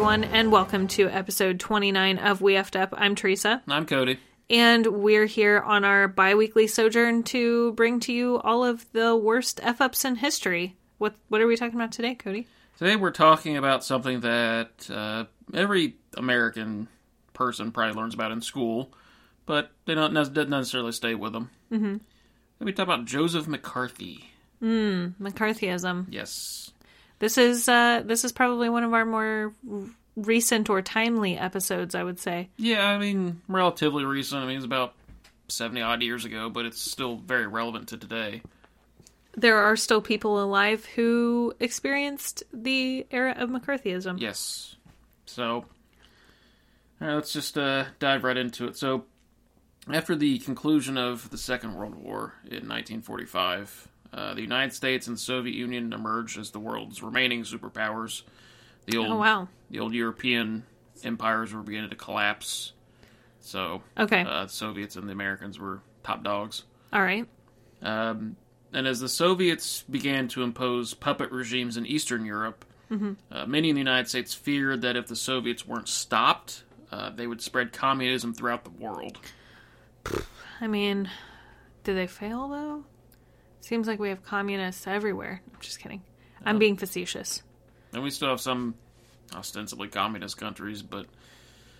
everyone, and welcome to episode 29 of We Effed Up. I'm Teresa, I'm Cody. and we're here on our bi weekly sojourn to bring to you all of the worst F ups in history. What, what are we talking about today, Cody? Today we're talking about something that uh, every American person probably learns about in school, but they don't doesn't necessarily stay with them. Mm-hmm. We talk about Joseph McCarthy. McCarthyism. Yes. This is uh, this is probably one of our more recent or timely episodes, I would say. Yeah, I mean, relatively recent. I mean, it's about 70 odd years ago, but it's still very relevant to today. There are still people alive who experienced the era of McCarthyism. Yes. So, all right, let's just uh, dive right into it. So, after the conclusion of the Second World War in 1945, uh, the United States and Soviet Union emerged as the world's remaining superpowers. The old, Oh, wow. the old European empires were beginning to collapse. So, Okay. uh, the Soviets and the Americans were top dogs. All right. Um, and as the Soviets began to impose puppet regimes in Eastern Europe, uh, many in the United States feared that if the Soviets weren't stopped, uh, they would spread communism throughout the world. I mean, did they fail though? Seems like we have communists everywhere. I'm just kidding. I'm being facetious. And we still have some ostensibly communist countries, but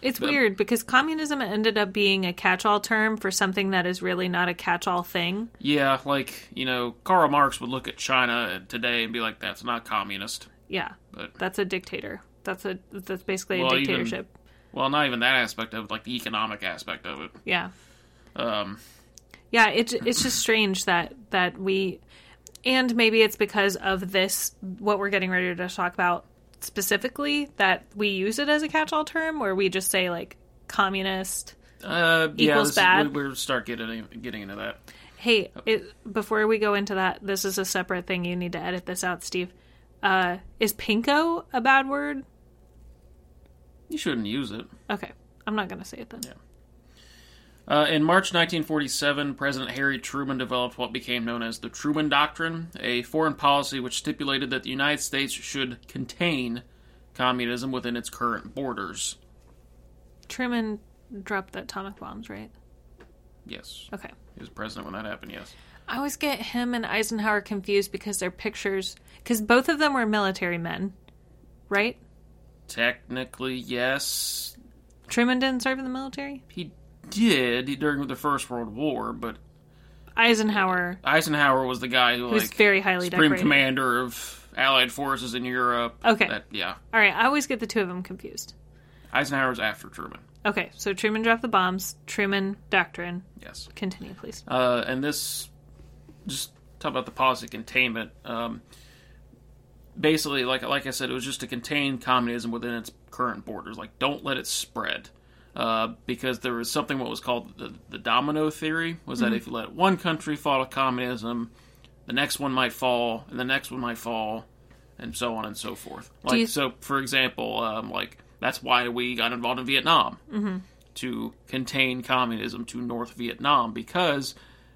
It's weird because communism ended up being a catch-all term for something that is really not a catch-all thing. yeah, like, you know, Karl Marx would look at China today and be like, that's not communist. Yeah, But, that's a dictator. That's a that's basically a Well, even- dictatorship. well, not even that aspect of it, like the economic aspect of it. Yeah. Um, Yeah, it, it's just strange that that we, and maybe it's because of this what we're getting ready to talk about specifically that we use it as a catch-all term, where we just say like communist. uh, Equals is- bad. we- we'll start getting, getting into that. Hey, it, before we go into that, this is a separate thing. You need to edit this out, Steve. Uh, is pinko a bad word? You shouldn't use it. Okay, I'm not gonna say it then. Uh, in March 1947, President Harry Truman developed what became known as the Truman Doctrine, a foreign policy which stipulated that the United States should contain communism within its current borders. Truman dropped the atomic bombs, right? Yes. Okay. He was president when that happened, yes. I always get him and Eisenhower confused because their pictures, because both of them were military men, right? Technically, yes. Truman didn't serve in the military. He did during the First World War, but Eisenhower Eisenhower was the guy who, was like, very highly supreme decorated. commander of Allied forces in Europe. Okay. That, yeah. All right, I always get the two of them confused. Eisenhower's after Truman. Okay, so Truman dropped the bombs. Truman doctrine. Yes. Continue, please. Uh, and this, just talk about the policy containment. Um, basically, like like I said, it was just to contain communism within its current borders. Like, don't let it spread. Uh, because there was something what was called the, the domino theory, was that if you let one country fall to communism, the next one might fall, and the next one might fall, and so on and so forth. Like, you- so for example, um, like that's why we got involved in Vietnam to contain communism to North Vietnam because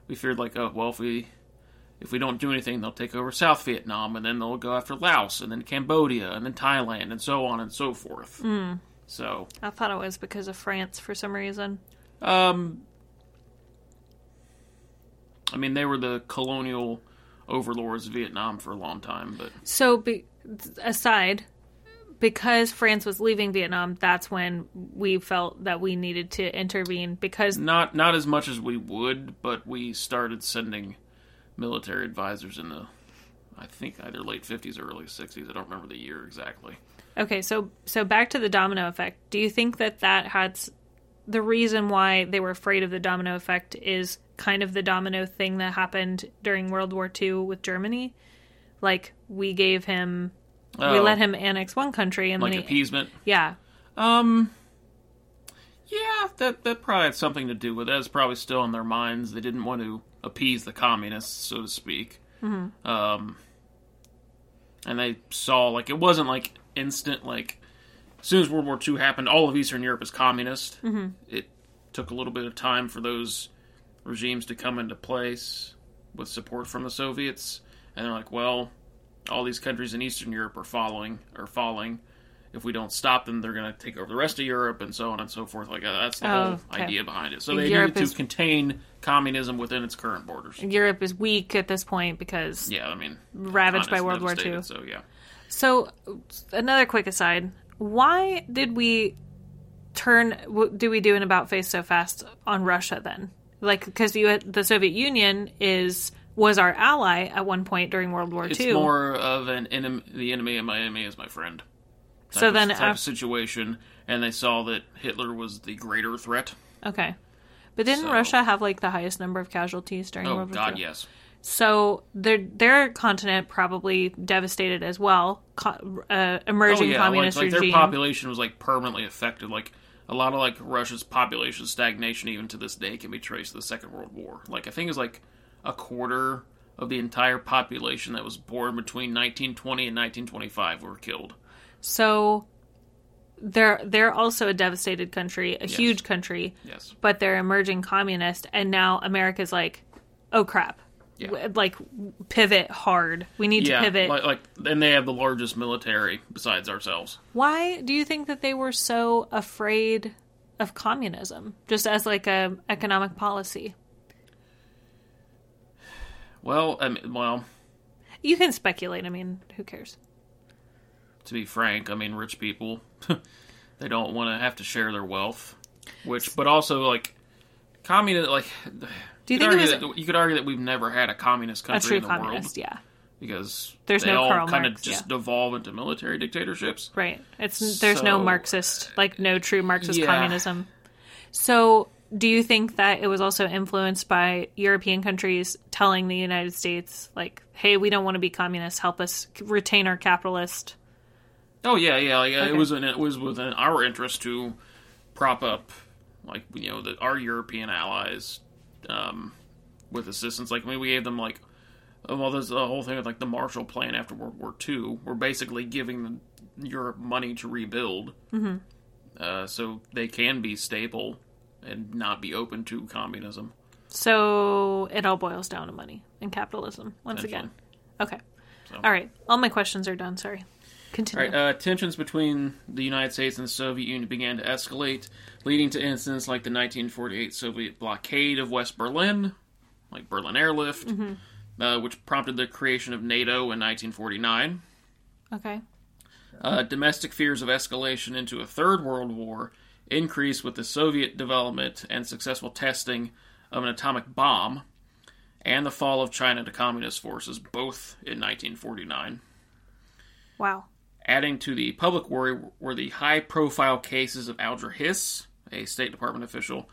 we feared like, oh well, if we if we don't do anything, they'll take over South Vietnam, and then they'll go after Laos, and then Cambodia, and then Thailand, and so on and so forth. So, I thought it was because of France for some reason. um, I mean, they were the colonial overlords of Vietnam for a long time, but So, be, aside, because France was leaving Vietnam, that's when we felt that we needed to intervene because not not as much as we would. But we started sending military advisors in the, I think either late fifties or early sixties. I don't remember the year exactly. Okay, so so back to the domino effect. Do you think that that had the reason why they were afraid of the domino effect is kind of the domino thing that happened during World War II with Germany? Like we gave him, we Oh. let him annex one country, and like then he, appeasement. yeah, Um, yeah, that that probably had something to do with it. That's probably still in their minds. They didn't want to appease the communists, so to speak. Mm-hmm. Um, and they saw like it wasn't like instant. Like as soon as World War II happened, all of Eastern Europe is communist. Mm-hmm. It took a little bit of time for those regimes to come into place with support from the Soviets, and they're like, well, all these countries in Eastern Europe are following are falling if we don't stop them, they're going to take over the rest of Europe and so on and so forth. Like uh, that's the Oh, whole okay. idea behind it. So they Europe needed is- to contain communism within its current borders. Europe is weak at this point because Yeah, I mean, ravaged by World War II. So yeah, So, another quick aside: Why did we turn? What do we do an about face so fast on Russia then? Like, because you the Soviet Union is was our ally at one point during World War it's II. more of an enemy. The enemy of my enemy is my friend. so of- then, type af- of situation, and they saw that Hitler was the greater threat. okay. But didn't So- Russia have like the highest number of casualties during Oh World War God, II? yes. So their their continent probably devastated as well. Co- uh, emerging oh yeah, communist like their regime. population was like permanently affected. Like a lot of like Russia's population stagnation, even to this day, can be traced to the Second World War. Like I think it's like a quarter of the entire population that was born between 1920 and 1925 were killed. So they're they're also a devastated country, a huge country, Yes. but they're emerging communist, and now America's like, oh crap, Yeah. Like pivot hard. We need Yeah, to pivot. like, like, and they have the largest military besides ourselves. Why do you think that they were so afraid of communism, just as like a economic policy? Well, I mean, well, You can speculate. I mean, who cares? to be frank, I mean, rich people, they don't want to have to share their wealth, which, but also like, communist, like, Do you could think it argue was that, you could argue that we've never had a communist a country true in the communist? world Yeah, because There's they no all Karl kind Marx, of just yeah. devolve into military dictatorships. right. It's there's no Marxist, like no true Marxist Yeah. communism. So, do you think that it was also influenced by European countries telling the United States, like, "Hey, we don't want to be communist. Help us retain our capitalist." Oh yeah, yeah, like, uh, Okay. it was in, it was within our interest to prop up, like you know, the, our European allies um, with assistance. Like I mean, we gave them like, uh, well, there's the whole thing with like the Marshall Plan after World War II. We're basically giving Europe money to rebuild, mm-hmm. uh, so they can be stable and not be open to communism. So it all boils down to money and capitalism once again. Okay. So- All right. All my questions are done. Sorry. All Continue. right, uh, tensions between the United States and the Soviet Union began to escalate, leading to incidents like the 1948 Soviet blockade of West Berlin, like Berlin Airlift, uh, which prompted the creation of NATO in 1949. okay. Uh, domestic fears of escalation into a third world war increased with the Soviet development and successful testing of an atomic bomb, and the fall of China to communist forces, both in 1949. Wow. Adding to the public worry were the high profile cases of Alger Hiss, a State Department official,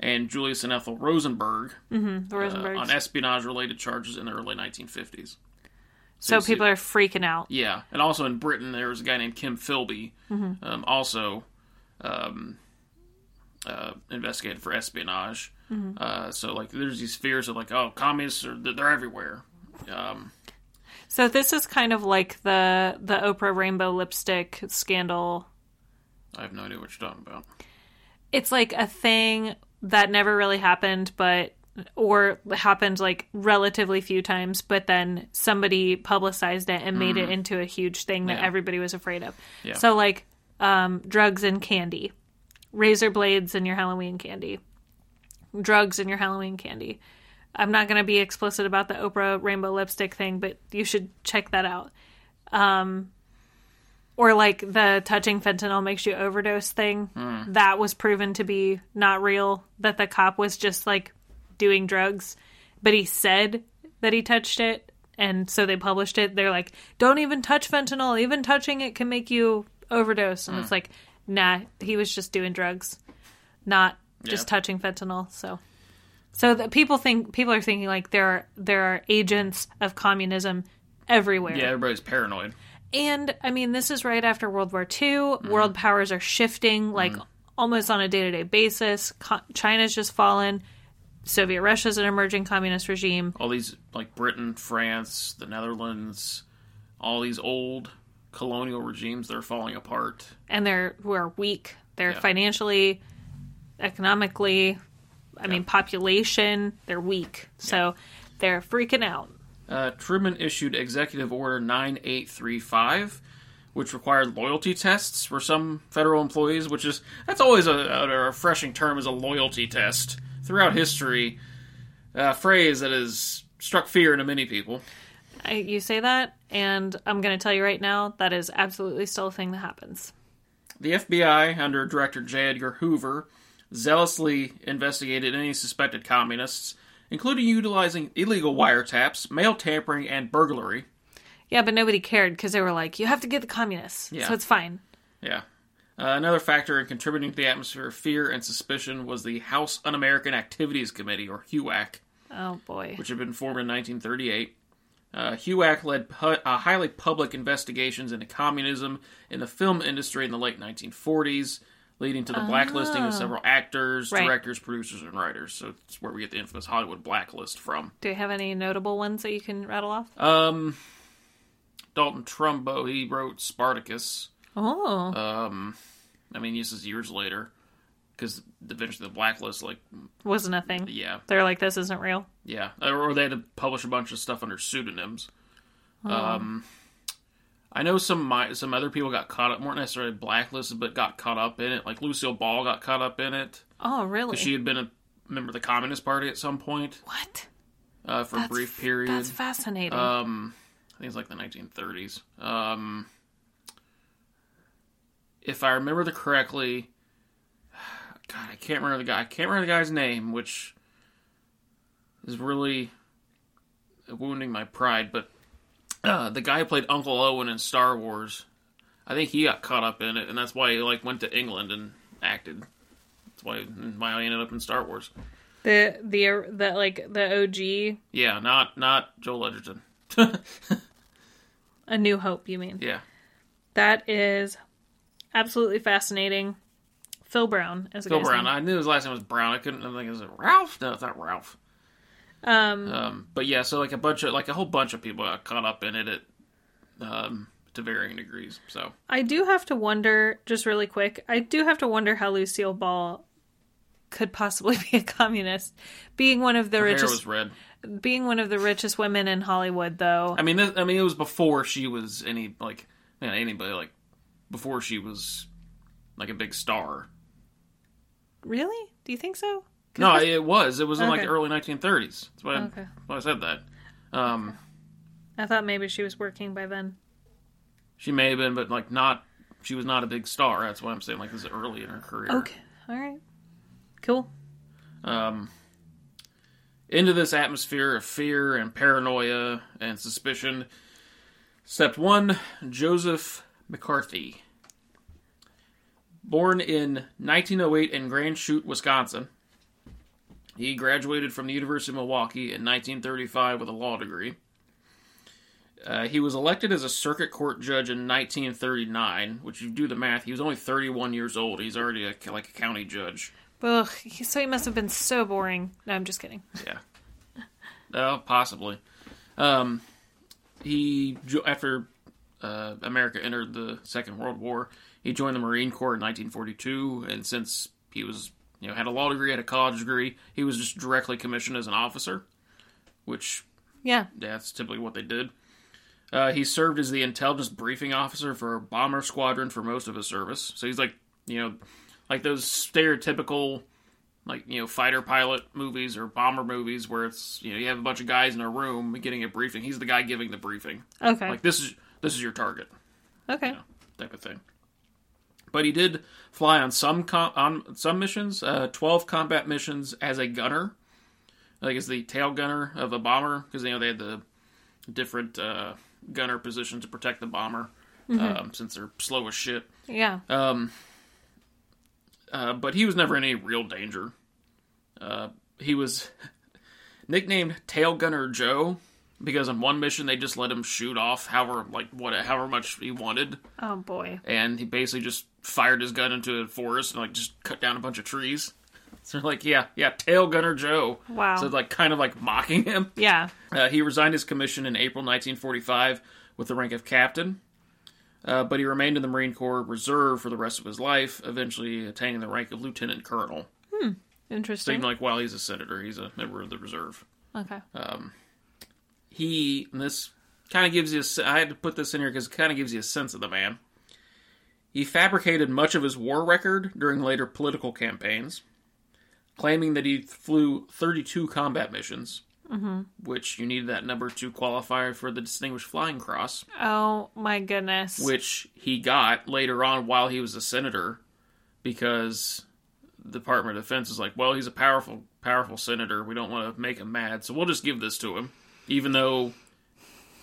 and Julius and Ethel Rosenberg The uh, on espionage related charges in the early 1950s. so see- people are freaking out. Yeah, and also in Britain, there was a guy named Kim Philby, um, also um, uh, investigated for espionage. Uh, so, like, there's these fears of, like, oh, communists are they're everywhere. Um, So this is kind of like the the Oprah rainbow lipstick scandal. I have no idea what you're talking about. It's like a thing that never really happened, but or happened like relatively few times, but then somebody publicized it and made it into a huge thing that Mm. Yeah. everybody was afraid of. Yeah. So like um, drugs and candy, razor blades in your Halloween candy, drugs in your Halloween candy. I'm not going to be explicit about the Oprah rainbow lipstick thing, but you should check that out. Um, or like the touching fentanyl makes you overdose thing. That was proven to be not real. That the cop was just like doing drugs, but he said that he touched it, and so they published it. They're like, "Don't even touch fentanyl. Even touching it can make you overdose." And it's like, nah, he was just doing drugs, not just touching fentanyl. So. So that people think people are thinking like there are there are agents of communism everywhere. Yeah, everybody's paranoid. And I mean, this is right after World War II. Mm-hmm. World powers are shifting like mm-hmm. almost on a day to day basis. Co- China's just fallen. Soviet Russia's an emerging communist regime. all these like Britain, France, the Netherlands, all these old colonial regimes that are falling apart. and they're who are weak. They're Yeah. financially, economically, I mean, population. They're weak, so they're freaking out. Uh, Truman issued Executive Order 9835, which required loyalty tests for some federal employees, which is that's always a, a refreshing term as a loyalty test throughout history. A phrase that has struck fear into many people. I, you say that, and I'm going to tell you right now that is absolutely still a thing that happens. The FBI, under Director J. Edgar Hoover, zealously investigated any suspected communists, including utilizing illegal wiretaps, mail tampering, and burglary. Yeah, but nobody cared because they were like, you have to get the communists. Yeah. So it's fine. Yeah. Uh, another factor in contributing to the atmosphere of fear and suspicion was the House Un American Activities Committee, or HUAC, Oh, boy. which had been formed in 1938. Uh, HUAC led pu- uh, highly public investigations into communism in the film industry in the late 1940s, leading to the blacklisting of several actors, Right. directors, producers, and writers. So it's where we get the infamous Hollywood blacklist from. Do you have any notable ones that you can rattle off? Um, Dalton Trumbo, he wrote Spartacus. Oh. Um, I mean, this is years later because eventually the blacklist, like, wasn't a thing. yeah, They're like, this isn't real. yeah, or they had to publish a bunch of stuff under pseudonyms. Um, I know some my, some other people got caught up, weren't necessarily blacklisted, but got caught up in it. Like Lucille Ball got caught up in it Oh, really? because she had been a member of the Communist Party at some point what? uh, for a brief period. That's fascinating. Um, I think it's like the 1930s. Um, if I remember the correctly, God, I can't remember the guy. I can't remember the guy's name, which is really wounding my pride. But uh, the guy who played Uncle Owen in Star Wars, I think he got caught up in it, and that's why he like went to England and acted. That's why why I ended up in Star Wars. the the the like the OG Yeah, not not Joel Edgerton. A New Hope, you mean? yeah. That is absolutely fascinating. Phil Brown as a Phil Brown. name. I knew his last name was Brown. I couldn't. I'm like, is it Ralph? No, it's not Ralph. Um, Um, but yeah, so like a bunch of like a whole bunch of people got caught up in it at um, to varying degrees. So I do have to wonder, just really quick, I do have to wonder how Lucille Ball could possibly be a communist, being one of the her richest, being one of the richest women in Hollywood, though. I mean, this, I mean, it was before she was any like man, anybody like before she was like a big star. Really? Do you think so? No, it was. It was in like Okay. the early 1930s. That's why, I, Okay. why I said that. Um, I thought maybe she was working by then. she may have been, but like not. She was not a big star. That's why I'm saying like this is early in her career. Okay, all right, cool. um, into this atmosphere of fear and paranoia and suspicion. Step one Joseph McCarthy. Born in 1908 in Grand Chute, Wisconsin, he graduated from the University of Milwaukee in 1935 with a law degree. Uh, he was elected as a circuit court judge in 1939, which you do the math, he was only 31 years old. He's already a, like a county judge. Ugh, so he must have been so boring. No, I'm just kidding. Yeah. Oh, possibly. Um, he after uh, America entered the Second World War, he joined the Marine Corps in 1942, and since he was you know had a law degree, had a college degree, he was just directly commissioned as an officer, which Yeah, that's typically what they did. Uh, he served as the intelligence briefing officer for a bomber squadron for most of his service. So he's like, you know, like those stereotypical, like you know, fighter pilot movies or bomber movies where it's you know you have a bunch of guys in a room getting a briefing. He's the guy giving the briefing. okay, Like this is this is your target okay. you know, type of thing. But he did fly on some com- on some missions, uh, twelve combat missions as a gunner, like as the tail gunner of a bomber, because you know they had the different uh, gunner position to protect the bomber, um, since they're slow as shit. Yeah, Um, uh, but he was never in any real danger. Uh, he was nicknamed Tail Gunner Joe because on one mission they just let him shoot off however like what however much he wanted, oh boy. and he basically just fired his gun into a forest and like just cut down a bunch of trees. So they're like, yeah, yeah, Tail Gunner Joe. Wow. So like kind of like mocking him. Yeah, Uh, he resigned his commission in April 1945 with the rank of captain, uh, but he remained in the Marine Corps Reserve for the rest of his life, eventually attaining the rank of lieutenant colonel. So interesting. even like while he's a senator, he's a member of the reserve. okay. He and this kind of gives you. A, I had to put this in here because it kind of gives you a sense of the man. He fabricated much of his war record during later political campaigns, claiming that he flew 32 combat missions, which you needed that number to qualify for the Distinguished Flying Cross, Oh my goodness. which he got later on while he was a senator because the Department of Defense is like, well, he's a powerful, powerful senator. We don't want to make him mad, so we'll just give this to him, even though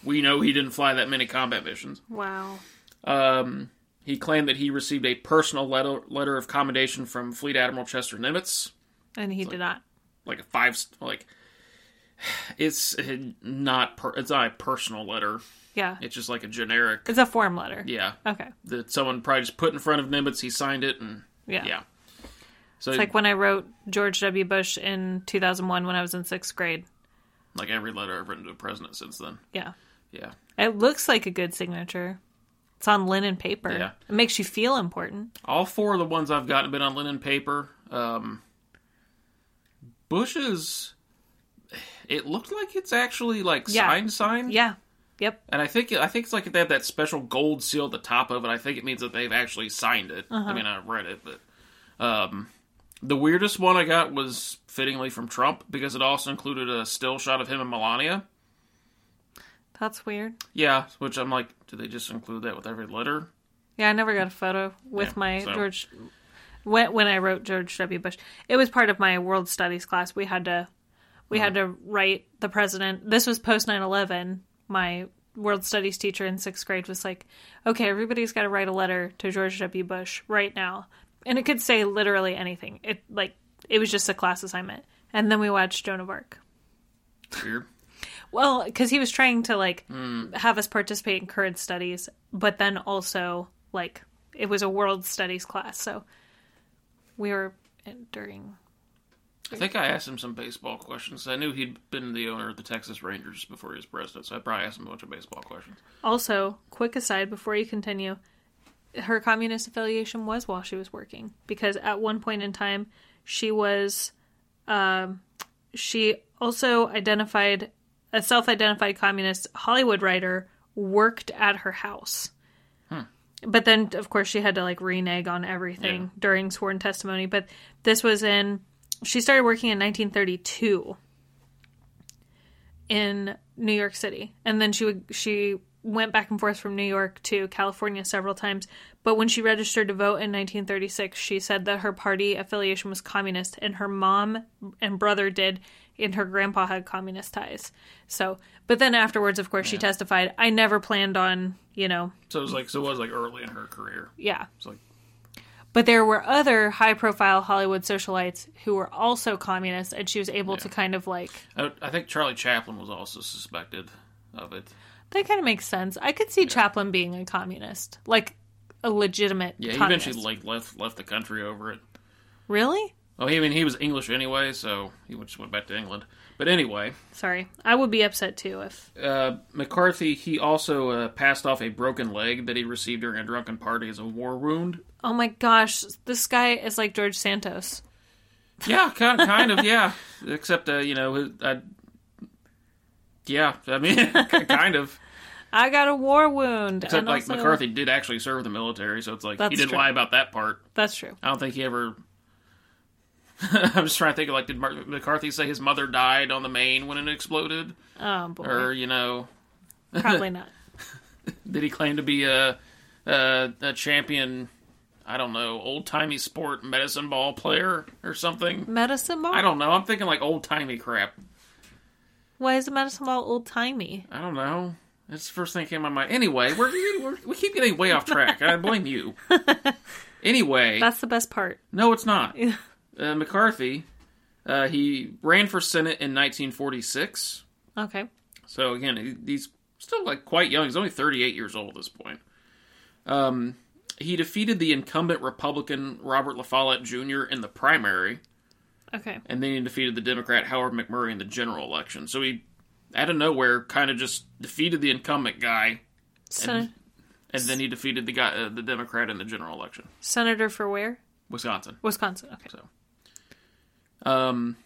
we know he didn't fly that many combat missions. wow. Um, he claimed that he received a personal letter letter of commendation from Fleet Admiral Chester Nimitz, And he did not. like a five like. It's not per, it's not a personal letter. Yeah. It's just like a generic. It's a form letter. Yeah, Okay. that someone probably just put in front of Nimitz. He signed it, and Yeah. yeah. So It's like when I wrote George W. Bush in 2001 when I was in sixth grade. like every letter I've written to the president since then. Yeah. Yeah, It looks like a good signature. It's on linen paper. Yeah. It makes you feel important. all four of the ones I've gotten have been on linen paper. Um, Bush's, it looked like it's actually like Yeah. signed, signed. Yeah. Yep. And I think I think it's like they have that special gold seal at the top of it. I think it means that they've actually signed it. I mean, I've read it, but um, the weirdest one I got was fittingly from Trump because it also included a still shot of him and Melania. That's weird. Yeah, which I'm like, do they just include that with every letter? Yeah, I never got a photo with Yeah, my so- George when when I wrote George W. Bush. It was part of my world studies class. We had to we had mm. to write the president. This was post 9/11. My world studies teacher in 6th grade was like, "Okay, everybody's got to write a letter to George W. Bush right now." And it could say literally anything. It like it was just a class assignment. And then we watched Joan of Arc. Weird. Well, because he was trying to like have us participate in current studies, but then also like it was a world studies class, so we were during. I think I asked him some baseball questions. I knew he'd been the owner of the Texas Rangers before he was president, so I probably asked him a bunch of baseball questions. Also, quick aside before you continue, her communist affiliation was while she was working because at one point in time she was, um, she also identified a self-identified communist Hollywood writer worked at her house. Hmm. But then, of course, she had to like renege on everything Yeah. during sworn testimony. But this was in, she started working in 1932 in New York City, and then she would she went back and forth from New York to California several times. But when she registered to vote in 1936, she said that her party affiliation was communist, and her mom and brother did, and her grandpa had communist ties. So, but then afterwards, of course, she testified, "I never planned on, you know, So it was like, so it was like early in her career. yeah." It's like, But there were other high-profile Hollywood socialites who were also communists, and she was able to kind of like I, I think Charlie Chaplin was also suspected of it. That kind of makes sense. I could see Chaplin being a communist, like a legitimate. Yeah, he eventually like left left the country over it. Really? Oh, he, I mean, he was English anyway, so he just went back to England. But anyway, Sorry, I would be upset too if. uh, McCarthy he also uh, passed off a broken leg that he received during a drunken party as a war wound. Oh my gosh, this guy is like George Santos. Yeah, kind of, kind of, yeah. Except, uh, you know, I, yeah, I mean, kind of. I got a war wound. Except, like, also- McCarthy did actually serve the military, so it's like That's he didn't true. lie about that part. That's true. I don't think he ever. I'm just trying to think of like, did Mark McCarthy say his mother died on the Maine when it exploded, Oh boy, or you know, probably not. did he claim to be a a, a champion? I don't know, old timey sport medicine ball player or something. Medicine ball. I don't know. I'm thinking like old timey crap. Why is a medicine ball old timey? I don't know. That's the first thing that came to my mind. Anyway, we're, we're we keep getting way off track. I blame you. Anyway, That's the best part. no, it's not. Uh, McCarthy, uh, he ran for Senate in 1946. Okay. So again, he- he's still like quite young. He's only 38 years old at this point. Um, he defeated the incumbent Republican Robert La Follette Jr. in the primary, Okay. and then he defeated the Democrat Howard McMurray in the general election. So he, out of nowhere, kind of just defeated the incumbent guy, Sen- and then he defeated the guy, uh, the Democrat in the general election, Senator for where? Wisconsin. Wisconsin. Okay. So, Um,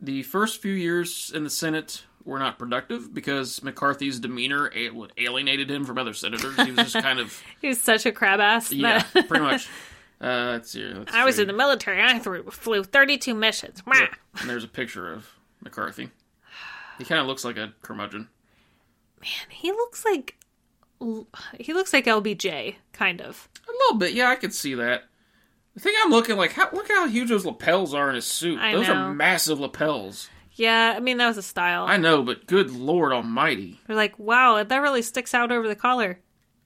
the first few years in the Senate were not productive because McCarthy's demeanor alienated him from other senators. He was just kind of He was such a crab ass. yeah, pretty much. Uh, let's see. Let's I was see. in the military. I threw, flew 32 missions. Yeah. And there's a picture of McCarthy. He kind of looks like a curmudgeon. Man, he looks like he looks like LBJ, kind of. A little bit, yeah, I could see that. The thing I'm looking like, how, look how huge those lapels are in his suit. I those know. are massive lapels. Yeah, I mean that was a style. I know, but good lord almighty. They're like, wow, that really sticks out over the collar.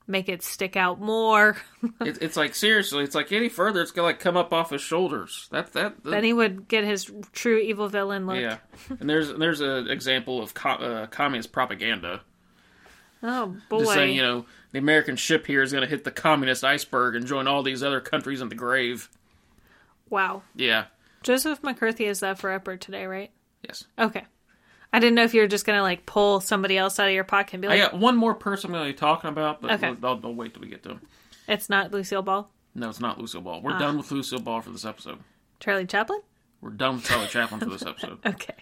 Make it stick out more. It, it's like seriously, it's like any further, it's gonna like come up off his shoulders. That that, that then he would get his true evil villain look. yeah. And there's there's an example of co- uh, communist propaganda. Oh boy. Just saying, you know, the American ship here is gonna hit the communist iceberg and join all these other countries in the grave. wow. Yeah. Joseph McCarthy is up for upper today, right? Yes. Okay. I didn't know if you were just gonna like pull somebody else out of your pocket and be like, I got one more person I'm gonna be talking about, but Okay. I'll, I'll wait till we get to him. it's not Lucille Ball, No, it's not Lucille Ball. We're Ah. done with Lucille Ball for this episode. Charlie Chaplin. We're done with Charlie Chaplin for this episode. Okay.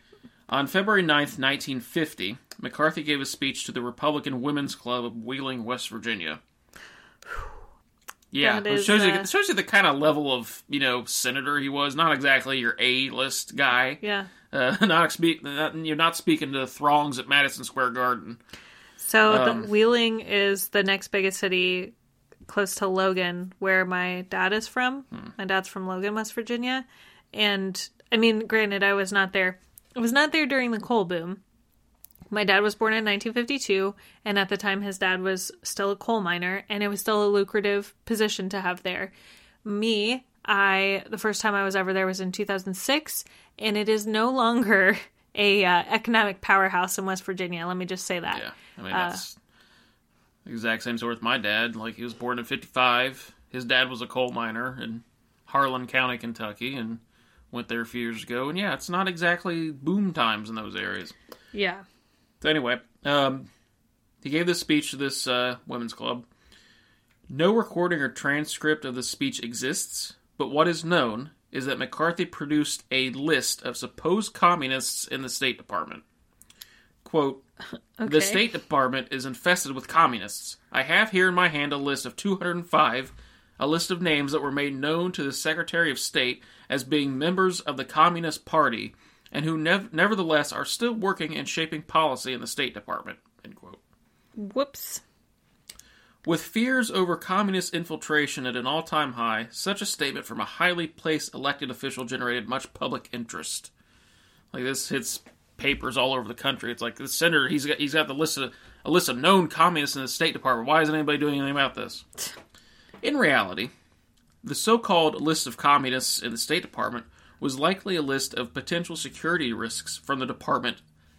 On February 9th, 1950, McCarthy gave a speech to the Republican Women's Club of Wheeling, West Virginia. Yeah, That it is, shows you uh, it shows you the kind of level of you know senator he was. Not exactly your A list guy. Yeah. Uh, not, speak, you're not speaking to the throngs at Madison Square Garden. So Um, the Wheeling is the next biggest city close to Logan, where my dad is from. Hmm. My dad's from Logan, West Virginia. And I mean, granted, I was not there. I was not there during the coal boom. My dad was born in 1952, and at the time, his dad was still a coal miner, and it was still a lucrative position to have there. Me, I the first time I was ever there was in 2006, and it is no longer a uh, economic powerhouse in West Virginia. Let me just say that. Yeah, I mean Uh, that's the exact same story with my dad. Like he was born in '55. His dad was a coal miner in Harlan County, Kentucky, and went there a few years ago. And yeah, it's not exactly boom times in those areas. Yeah. So anyway, um, he gave this speech to this uh, women's club. No recording or transcript of the speech exists, but what is known is that McCarthy produced a list of supposed communists in the State Department. Quote, Okay. the State Department is infested with communists. I have here in my hand a list of 205, a list of names that were made known to the Secretary of State as being members of the Communist Party and who nev- nevertheless are still working and shaping policy in the State Department. End quote. Whoops. With fears over communist infiltration at an all time high, such a statement from a highly placed elected official generated much public interest. Like this hits papers all over the country. It's like the senator he's got he's got the list of a list of known communists in the State Department. Why isn't anybody doing anything about this? In reality, the so called list of communists in the State Department was likely a list of potential security risks from the department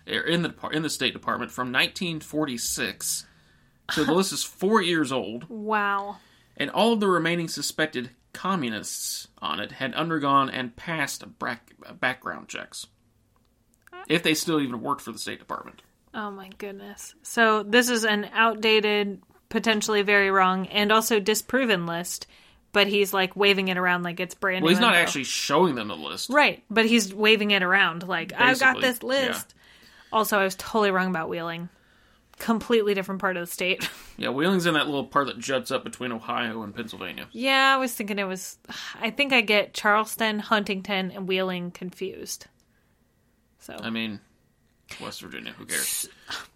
er, in the in the State Department from 1946. So the list is four years old, Wow. and all of the remaining suspected communists on it had undergone and passed back, background checks. If they still even worked for the State Department. Oh my goodness. So this is an outdated, potentially very wrong, and also disproven list, but he's like waving it around like it's brand Well, new. he's not info. actually showing them the list. Right, but he's waving it around like I've got this list. Also, I was totally wrong about Wheeling. Completely different part of the state. Yeah, Wheeling's in that little part that juts up between Ohio and Pennsylvania. yeah, I was thinking it was. I think I get Charleston, Huntington, and Wheeling confused. So I mean, West Virginia, who cares?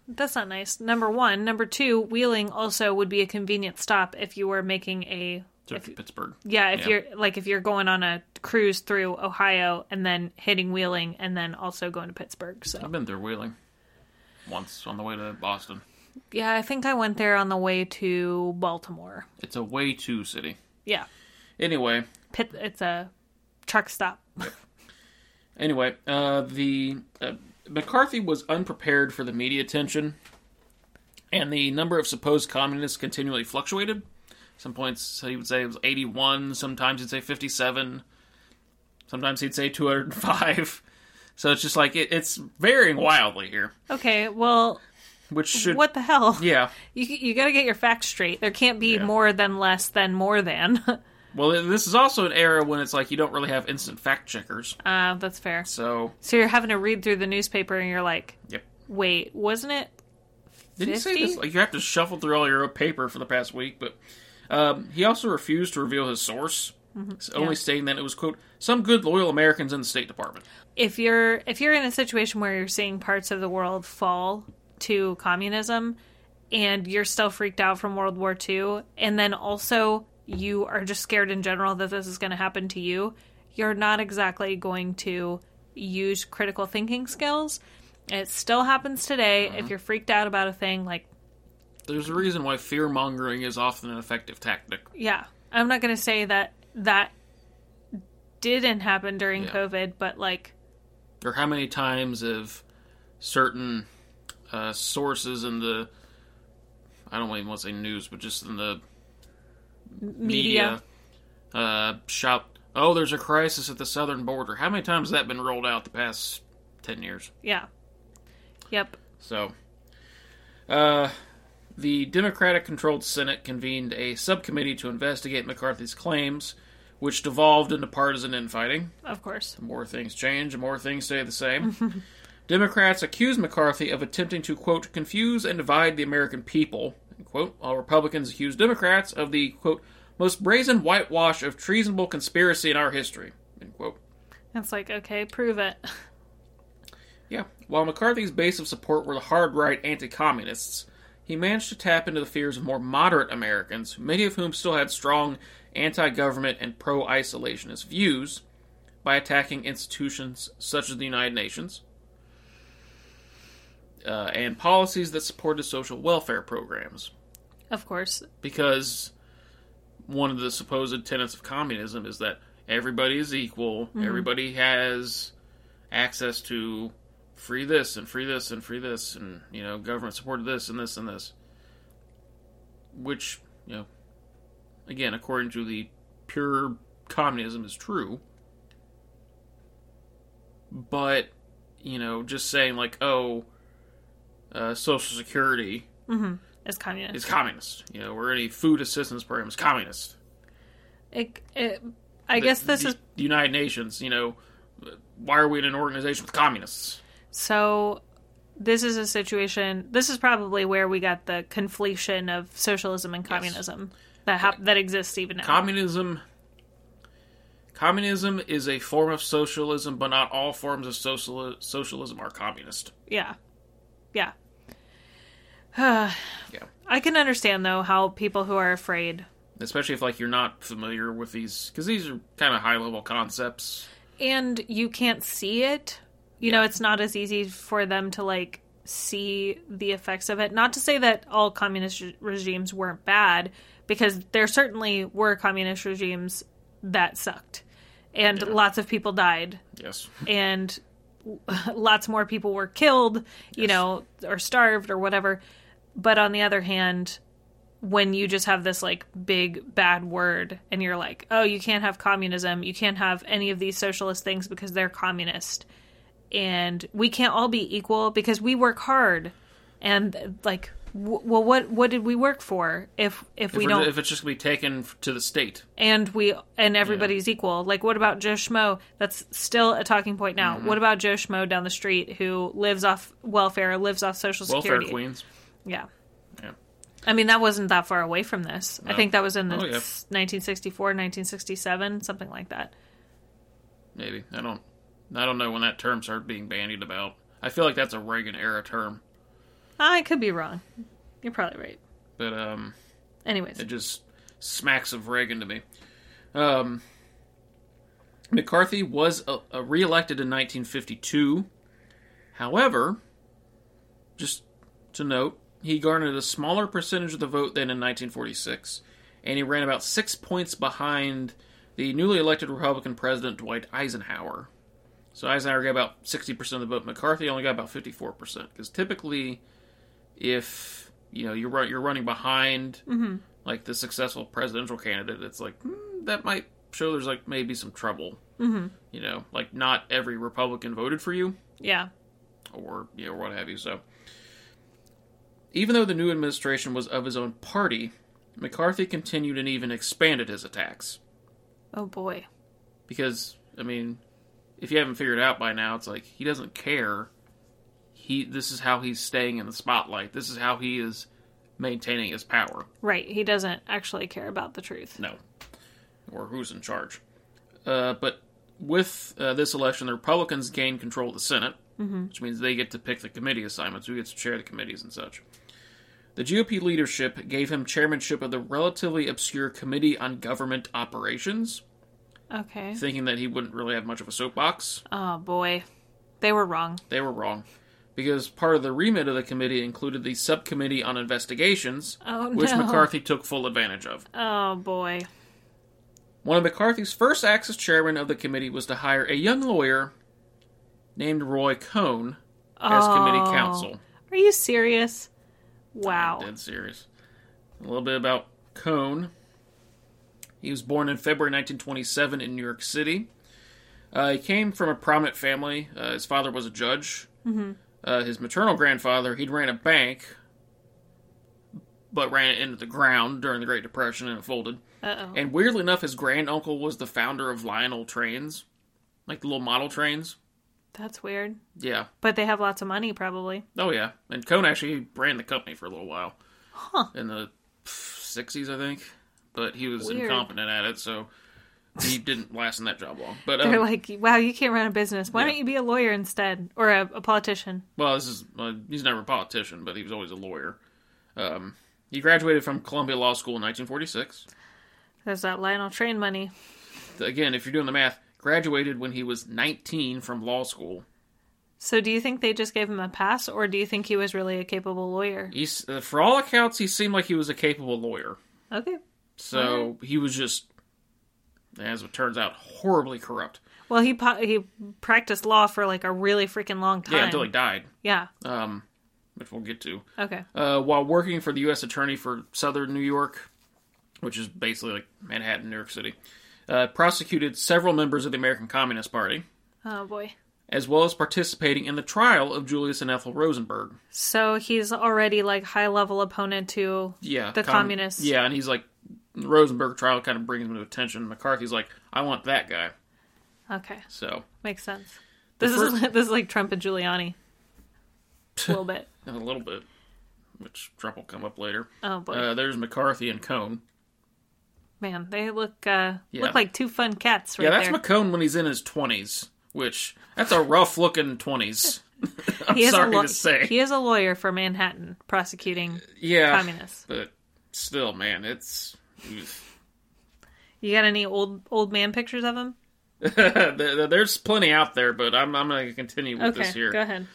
That's not nice. Number one. Number two, Wheeling also would be a convenient stop if you were making a. If, Pittsburgh. yeah, if Yeah. you're like if you're going on a cruise through Ohio and then hitting Wheeling and then also going to Pittsburgh. So I've been through Wheeling once on the way to Boston. yeah, I think I went there on the way to Baltimore. It's a way to city. Yeah, Anyway, Pitt. It's a truck stop. Anyway, uh, the uh, McCarthy was unprepared for the media attention, and the number of supposed communists continually fluctuated. Some points he would say it was 81. Sometimes he'd say 57. Sometimes he'd say 205. So it's just like it, it's varying wildly here, Okay, well, which should what the hell? yeah. You you got to get your facts straight. There can't be Yeah. more than less than more than. Well, this is also an era when it's like you don't really have instant fact checkers. uh, that's fair. So So you're having to read through the newspaper and you're like, yep, wait, wasn't it? Did he say this? Like you have to shuffle through all your paper for the past week, but um, he also refused to reveal his source, only Mm-hmm. Yeah. stating that it was quote some good loyal Americans in the State Department. If you're if you're in a situation where you're seeing parts of the world fall to communism and you're still freaked out from World War II and then also you are just scared in general that this is going to happen to you, you're not exactly going to use critical thinking skills. It still happens today. If uh-huh. you're freaked out about a thing, like, There's a reason why fear mongering is often an effective tactic. yeah, I'm not going to say that that didn't happen during Yeah. COVID, but like, Or how many times have certain uh, sources in the I don't even want to say news, but just in the media. media, uh, shout, "Oh, there's a crisis at the southern border." How many times has that been rolled out the past ten years? Yeah. Yep. So, uh, the Democratic controlled Senate convened a subcommittee to investigate McCarthy's claims, which devolved into partisan infighting. Of course. The more things change, the more things stay the same. Democrats accused McCarthy of attempting to, quote, confuse and divide the American people, end quote, while Republicans accused Democrats of the, quote, most brazen whitewash of treasonable conspiracy in our history, end quote. It's like, okay, prove it. Yeah. While McCarthy's base of support were the hard right anti communists, he managed to tap into the fears of more moderate Americans, many of whom still had strong anti government and pro isolationist views, by attacking institutions such as the United Nations uh, and policies that supported social welfare programs. Of course. Because one of the supposed tenets of communism is that everybody is equal, everybody has access to free this and free this and free this and you know government supported this and this and this which you know again according to the pure communism is true but you know just saying like oh uh, social security As communist. is communist you know or any food assistance program is communist It, it, I guess this the, is the united nations you know why are we in an organization with communists so. This is a situation. This is probably where we got the conflation of socialism and communism that hap- that exists even now. communism communism is a form of socialism but not all forms of social, socialism are communist. Yeah, yeah. yeah. I can understand though how people who are afraid especially if like you're not familiar with these because these are kind of high level concepts. And you can't see it. You know it's not as easy for them to like see the effects of it. Not to say that all communist re- regimes weren't bad because there certainly were communist regimes that sucked. And lots of people died. Yes. And lots more people were killed you Yes. know or starved or whatever. But on the other hand when you just have this like big bad word and you're like oh you can't have communism. You can't have any of these socialist things because they're communist. And we can't all be equal because we work hard. And like w- well what what did we work for if if, if, we don't if it's just gonna be taken to the state and we and everybody's equal. Like, what about Joe Schmo? That's still a talking point now. Mm-hmm. What about Joe Schmo down the street who lives off welfare, lives off Social security? welfare Security? queens Yeah, yeah I mean that wasn't that far away from this. I think that was in the Oh, yeah. 1964, 1967, something like that. maybe i don't i don't know when that term started being bandied about i feel like that's a reagan era term I could be wrong. You're probably right. but um Anyways, It just smacks of Reagan to me. Um, McCarthy was uh, uh, reelected in 1952. However, just to note, he garnered a smaller percentage of the vote than in 1946, and he ran about six points behind the newly elected Republican President Dwight Eisenhower. So Eisenhower got about 60% of the vote. McCarthy only got about 54%. Because typically, if you know you're you're running behind like the successful presidential candidate, it's like hmm, that might show there's like maybe some trouble. Mm-hmm. You know, like not every Republican voted for you, yeah, or you know, what have you. So, even though the new administration was of his own party, McCarthy continued and even expanded his attacks. oh boy, Because I mean, if you haven't figured it out by now, it's like he doesn't care. He this is how he's staying in the spotlight. This is how he is maintaining his power. Right. He doesn't actually care about the truth. No, or who's in charge. Uh, but with uh, this election, the Republicans gain control of the Senate, which means they get to pick the committee assignments, who gets to chair the committees and such. The GOP leadership gave him chairmanship of the relatively obscure Committee on Government Operations, Okay. thinking that he wouldn't really have much of a soapbox. Oh boy. They were wrong. They were wrong. Because part of the remit of the committee included the Subcommittee on Investigations, Oh which. McCarthy took full advantage of. Oh boy. One of McCarthy's first acts as chairman of the committee was to hire a young lawyer named Roy Cohn as committee Oh. counsel. Are you serious? Wow. Dead serious. A little bit about Cohn. He was born in February 1927 in New York City. Uh, he came from a prominent family. Uh, his father was a judge. Mm-hmm. Uh, his maternal grandfather, he'd ran a bank, but ran it into the ground during the Great Depression and it folded. Uh oh. And weirdly enough, his granduncle was the founder of Lionel Trains, like the little model trains. That's weird. Yeah. But they have lots of money, probably. Oh yeah. And Cohn actually ran the company for a little while. Huh. In the sixties, I think. But he was Weird. incompetent at it, so he didn't last in that job long. But They're um, like, wow, you can't run a business. Why Yeah. don't you be a lawyer instead? Or a, a politician? well, this is uh, he's never a politician, but he was always a lawyer. Um, he graduated from Columbia Law School in 1946. There's that Lionel Train money. Again, if you're doing the math, graduated when he was 19 from law school. So do you think they just gave him a pass, or do you think he was really a capable lawyer? He's, uh, for all accounts, he seemed like he was a capable lawyer. Okay. So he was just, as it turns out, horribly corrupt. Well, he po- he practiced law for like a really freaking long time. Yeah, until he died, Yeah. um, which we'll get to. Okay. Uh, while working for the U.S. Attorney for Southern New York, which is basically like Manhattan, New York City, uh, prosecuted several members of the American Communist Party, Oh boy. as well as participating in the trial of Julius and Ethel Rosenberg. So he's already like high level opponent to Yeah, The com- communists. Yeah, and he's like, the Rosenberg trial kind of brings him to attention. McCarthy's like, I want that guy. Okay. So Makes sense. This fir- is this is like Trump and Giuliani. A little bit. a little bit, which Trump will come up later. Oh boy. Uh, there's McCarthy and Cohn. Man, they look uh Yeah. look like two fun cats right Yeah, that's there. McCone when he's in his twenties, which that's a rough looking twenties. I'm he is sorry law- to say. He is a lawyer for Manhattan prosecuting yeah, communists. but still, man, it's You got any old old man pictures of him? There's plenty out there, but I'm I'm going to continue with Okay, this here. go ahead.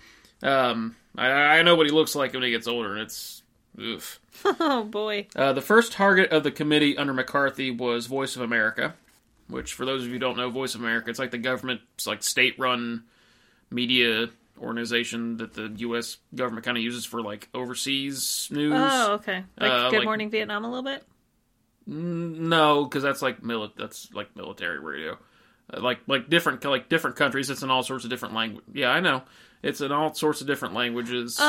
Um, I, I know what he looks like when he gets older, and it's oof. Oh boy. Uh, the first target of the committee under McCarthy was Voice of America, which, for those of you who don't know, Voice of America, it's like the government, it's like state-run media organization that the U.S. government kind of uses for like overseas news. Oh, okay. Like Uh, Good like- Morning Vietnam a little bit. No, because that's like mili- that's like military radio. Uh, like like different like different countries. It's in all sorts of different language. Yeah, I know. It's in all sorts of different languages. Oh,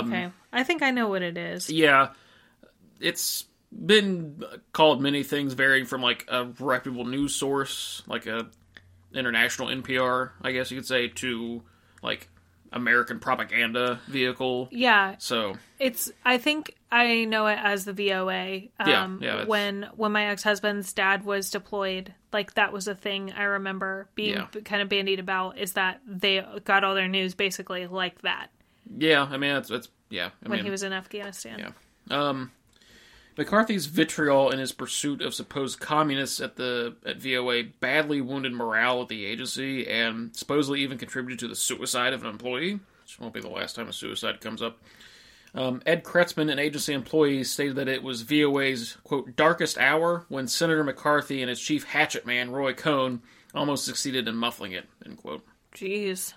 Um, okay. I think I know what it is. Yeah, it's been called many things, varying from like a reputable news source, like a international NPR, I guess you could say, to like American propaganda vehicle. Yeah, So it's. I think I know it as the VOA. Um, Yeah, yeah, When when my ex husband's dad was deployed, like that was a thing I remember being Yeah. kind of bandied about. Is that they got all their news basically like that yeah, I mean it's, it's yeah. I when mean, he was in Afghanistan. Yeah. Um, McCarthy's vitriol in his pursuit of supposed communists at the at VOA badly wounded morale at the agency and supposedly even contributed to the suicide of an employee, which won't be the last time a suicide comes up. Um, Ed Kretzman, an agency employee, stated that it was VOA's quote darkest hour when Senator McCarthy and his chief hatchet man Roy Cohn almost succeeded in muffling it. End quote. Jeez.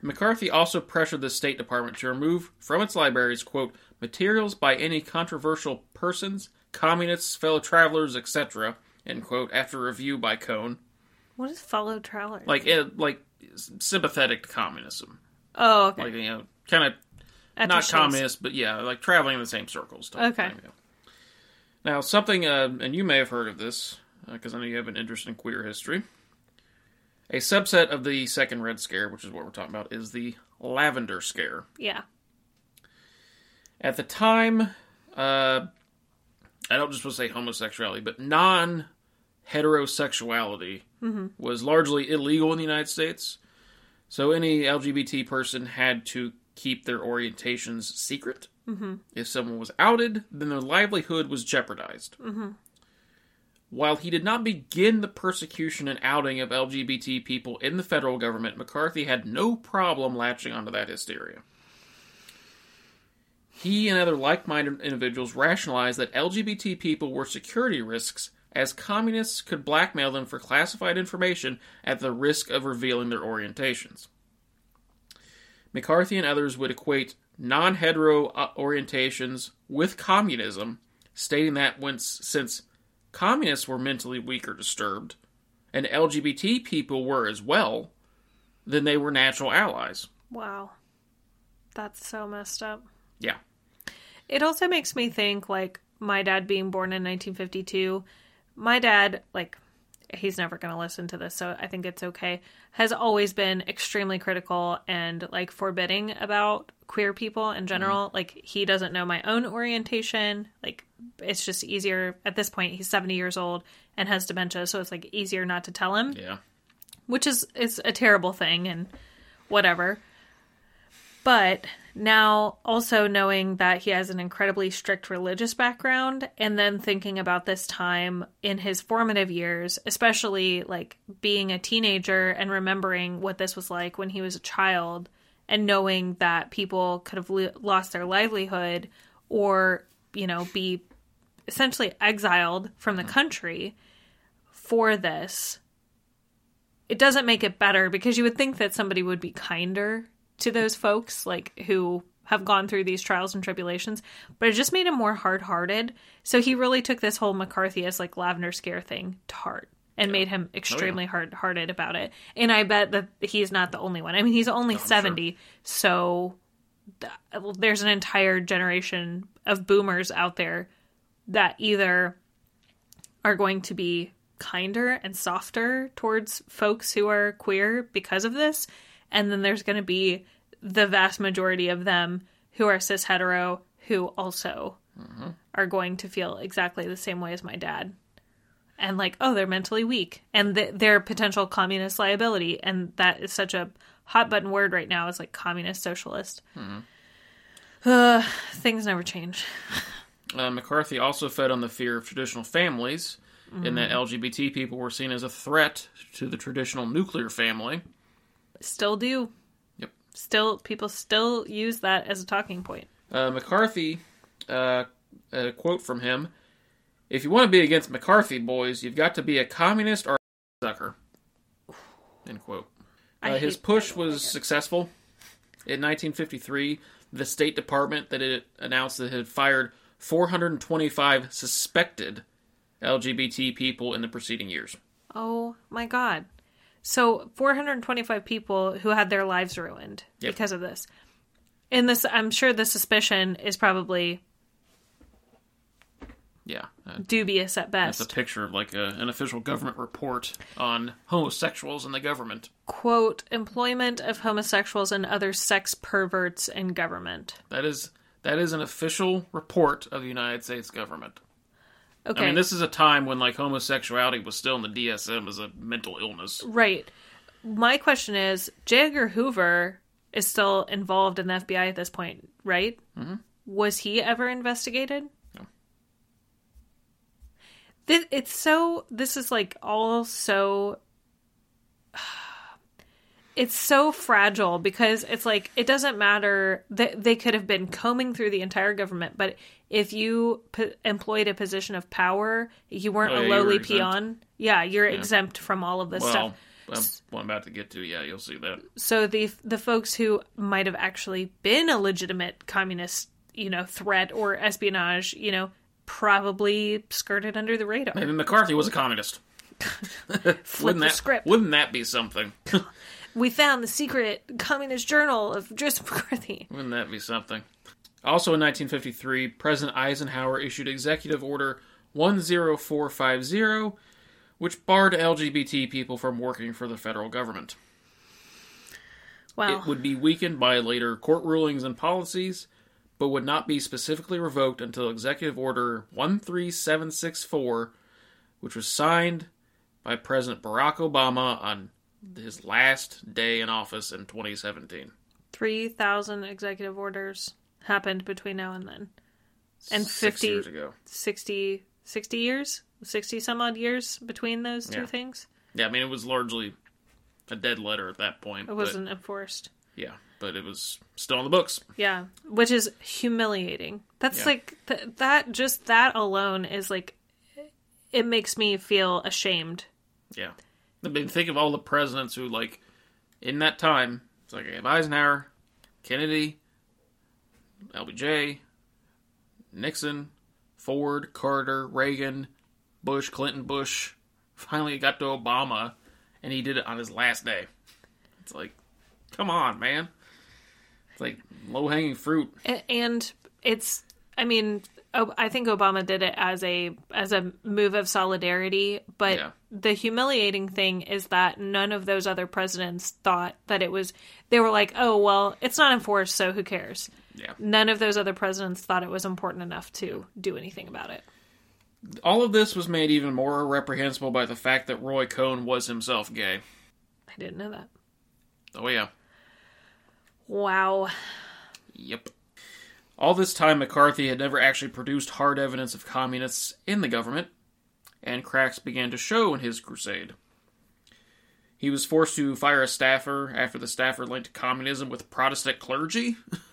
McCarthy also pressured the State Department to remove from its libraries, quote, materials by any controversial persons, communists, fellow travelers, etc., end quote, after review by Cohn. What is fellow traveler? Like, eh, like sympathetic to communism. oh, okay. Like, you know, kind of At not communist, but yeah, like traveling in the same circles. type Okay. thing, yeah. Now, something, uh, and you may have heard of this, because I know you have an interest in queer history. A subset of the second Red Scare, which is what we're talking about, is the Lavender Scare. Yeah. At the time, uh, I don't just want to say homosexuality, but non heterosexuality was largely illegal in the United States. So any LGBT person had to keep their orientations secret. Mm-hmm. If someone was outed, then their livelihood was jeopardized. Mm-hmm. While he did not begin the persecution and outing of LGBT people in the federal government, McCarthy had no problem latching onto that hysteria. He and other like minded individuals rationalized that LGBT people were security risks, as communists could blackmail them for classified information at the risk of revealing their orientations. McCarthy and others would equate non hetero uh, orientations with communism, stating that once, since communists were mentally weak or disturbed, and LGBT people were as well, then they were natural allies. Wow. That's so messed up. Yeah. It also makes me think like my dad being born in 1952. My dad, like, he's never going to listen to this, so I think it's okay, has always been extremely critical and like forbidding about queer people in general. Mm-hmm. Like, he doesn't know my own orientation. Like, it's just easier at this point. He's 70 years old and has dementia, so it's like easier not to tell him Yeah. which is is a terrible thing and whatever. But now also knowing that he has an incredibly strict religious background and then thinking about this time in his formative years, especially like being a teenager and remembering what this was like when he was a child and knowing that people could have lo- lost their livelihood or, you know, be essentially exiled from the country for this it doesn't make it better because you would think that somebody would be kinder to those folks like who have gone through these trials and tribulations but it just made him more hard-hearted. So he really took this whole mccarthyist like lavender scare thing to heart and made him oh, extremely hard-hearted about it. And i bet that he's not the only one. I mean he's only 70 so th- there's an entire generation of boomers out there that either are going to be kinder and softer towards folks who are queer because of this. And then there's going to be the vast majority of them who are cis hetero who also are going to feel exactly the same way as my dad. And like, oh, they're mentally weak and th- they're potential communist liability. And that is such a hot button word right now is like communist socialist. Uh, things never change. Uh, McCarthy also fed on the fear of traditional families, in that LGBT people were seen as a threat to the traditional nuclear family. Still do. Yep. Still, people still use that as a talking point. Uh, McCarthy, uh, a quote from him If you want to be against McCarthy, boys, you've got to be a communist or a sucker. End quote. Uh, his push was successful. In 1953, the State Department that it announced that it had fired 425 suspected LGBT people in the preceding years. Oh my god. So 425 people who had their lives ruined Yep. because of this. And this I'm sure the suspicion is probably Yeah, uh, dubious at best. it's a picture of like a, an official government report on homosexuals in the government. Quote, employment of homosexuals and other sex perverts in government. That is that is an official report of the United States government. Okay. I mean, this is a time when like homosexuality was still in the DSM as a mental illness. Right. My question is J. Edgar Hoover is still involved in the FBI at this point, right? Mm-hmm. Was he ever investigated? No. This, it's so. This is like all so. It's so fragile because it's like it doesn't matter that they could have been combing through the entire government, but if you p- employed a position of power, you weren't Oh, a yeah, were lowly exempt. peon. Yeah, you're exempt from all of this stuff. Well, what I'm about to get to, yeah, you'll see that. so the the folks who might have actually been a legitimate communist, you know, threat or espionage, you know, probably skirted under the radar. Maybe McCarthy was a communist. Flip wouldn't the that script. Wouldn't that be something? We found the secret communist journal of Joseph McCarthy. wouldn't that be something? Also in 1953, President Eisenhower issued Executive Order 10450, which barred LGBT people from working for the federal government. Wow. It would be weakened by later court rulings and policies, but would not be specifically revoked until Executive Order 13764, which was signed by President Barack Obama on his last day in office in 2017. 3,000 executive orders happened between now and then. And Six 50 years ago. 60, 60 years? 60 some odd years between those two Yeah. things? Yeah, I mean, it was largely a dead letter at that point. It wasn't enforced. yeah, but it was still on the books. Yeah, which is humiliating. That's Yeah. like th- that. Just that alone is like, it makes me feel ashamed. Yeah. I mean, think of all the presidents who, like, in that time, it's like have Eisenhower, Kennedy, LBJ, Nixon, Ford, Carter, Reagan, Bush, Clinton, Bush. Finally, it got to Obama, and he did it on his last day. It's like, come on, man. It's like low hanging fruit. And it's i mean I think obama did it as a as a move of solidarity but Yeah. the humiliating thing is that none of those other presidents thought that it was they were like oh well it's not enforced so who cares Yeah. none of those other presidents thought it was important enough to do anything about it All of this was made even more reprehensible by the fact that Roy Cohn was himself gay. i didn't know that Oh, yeah. wow Yep. All this time, McCarthy had never actually produced hard evidence of communists in the government, and cracks began to show in his crusade. He was forced to fire a staffer after the staffer linked communism with Protestant clergy.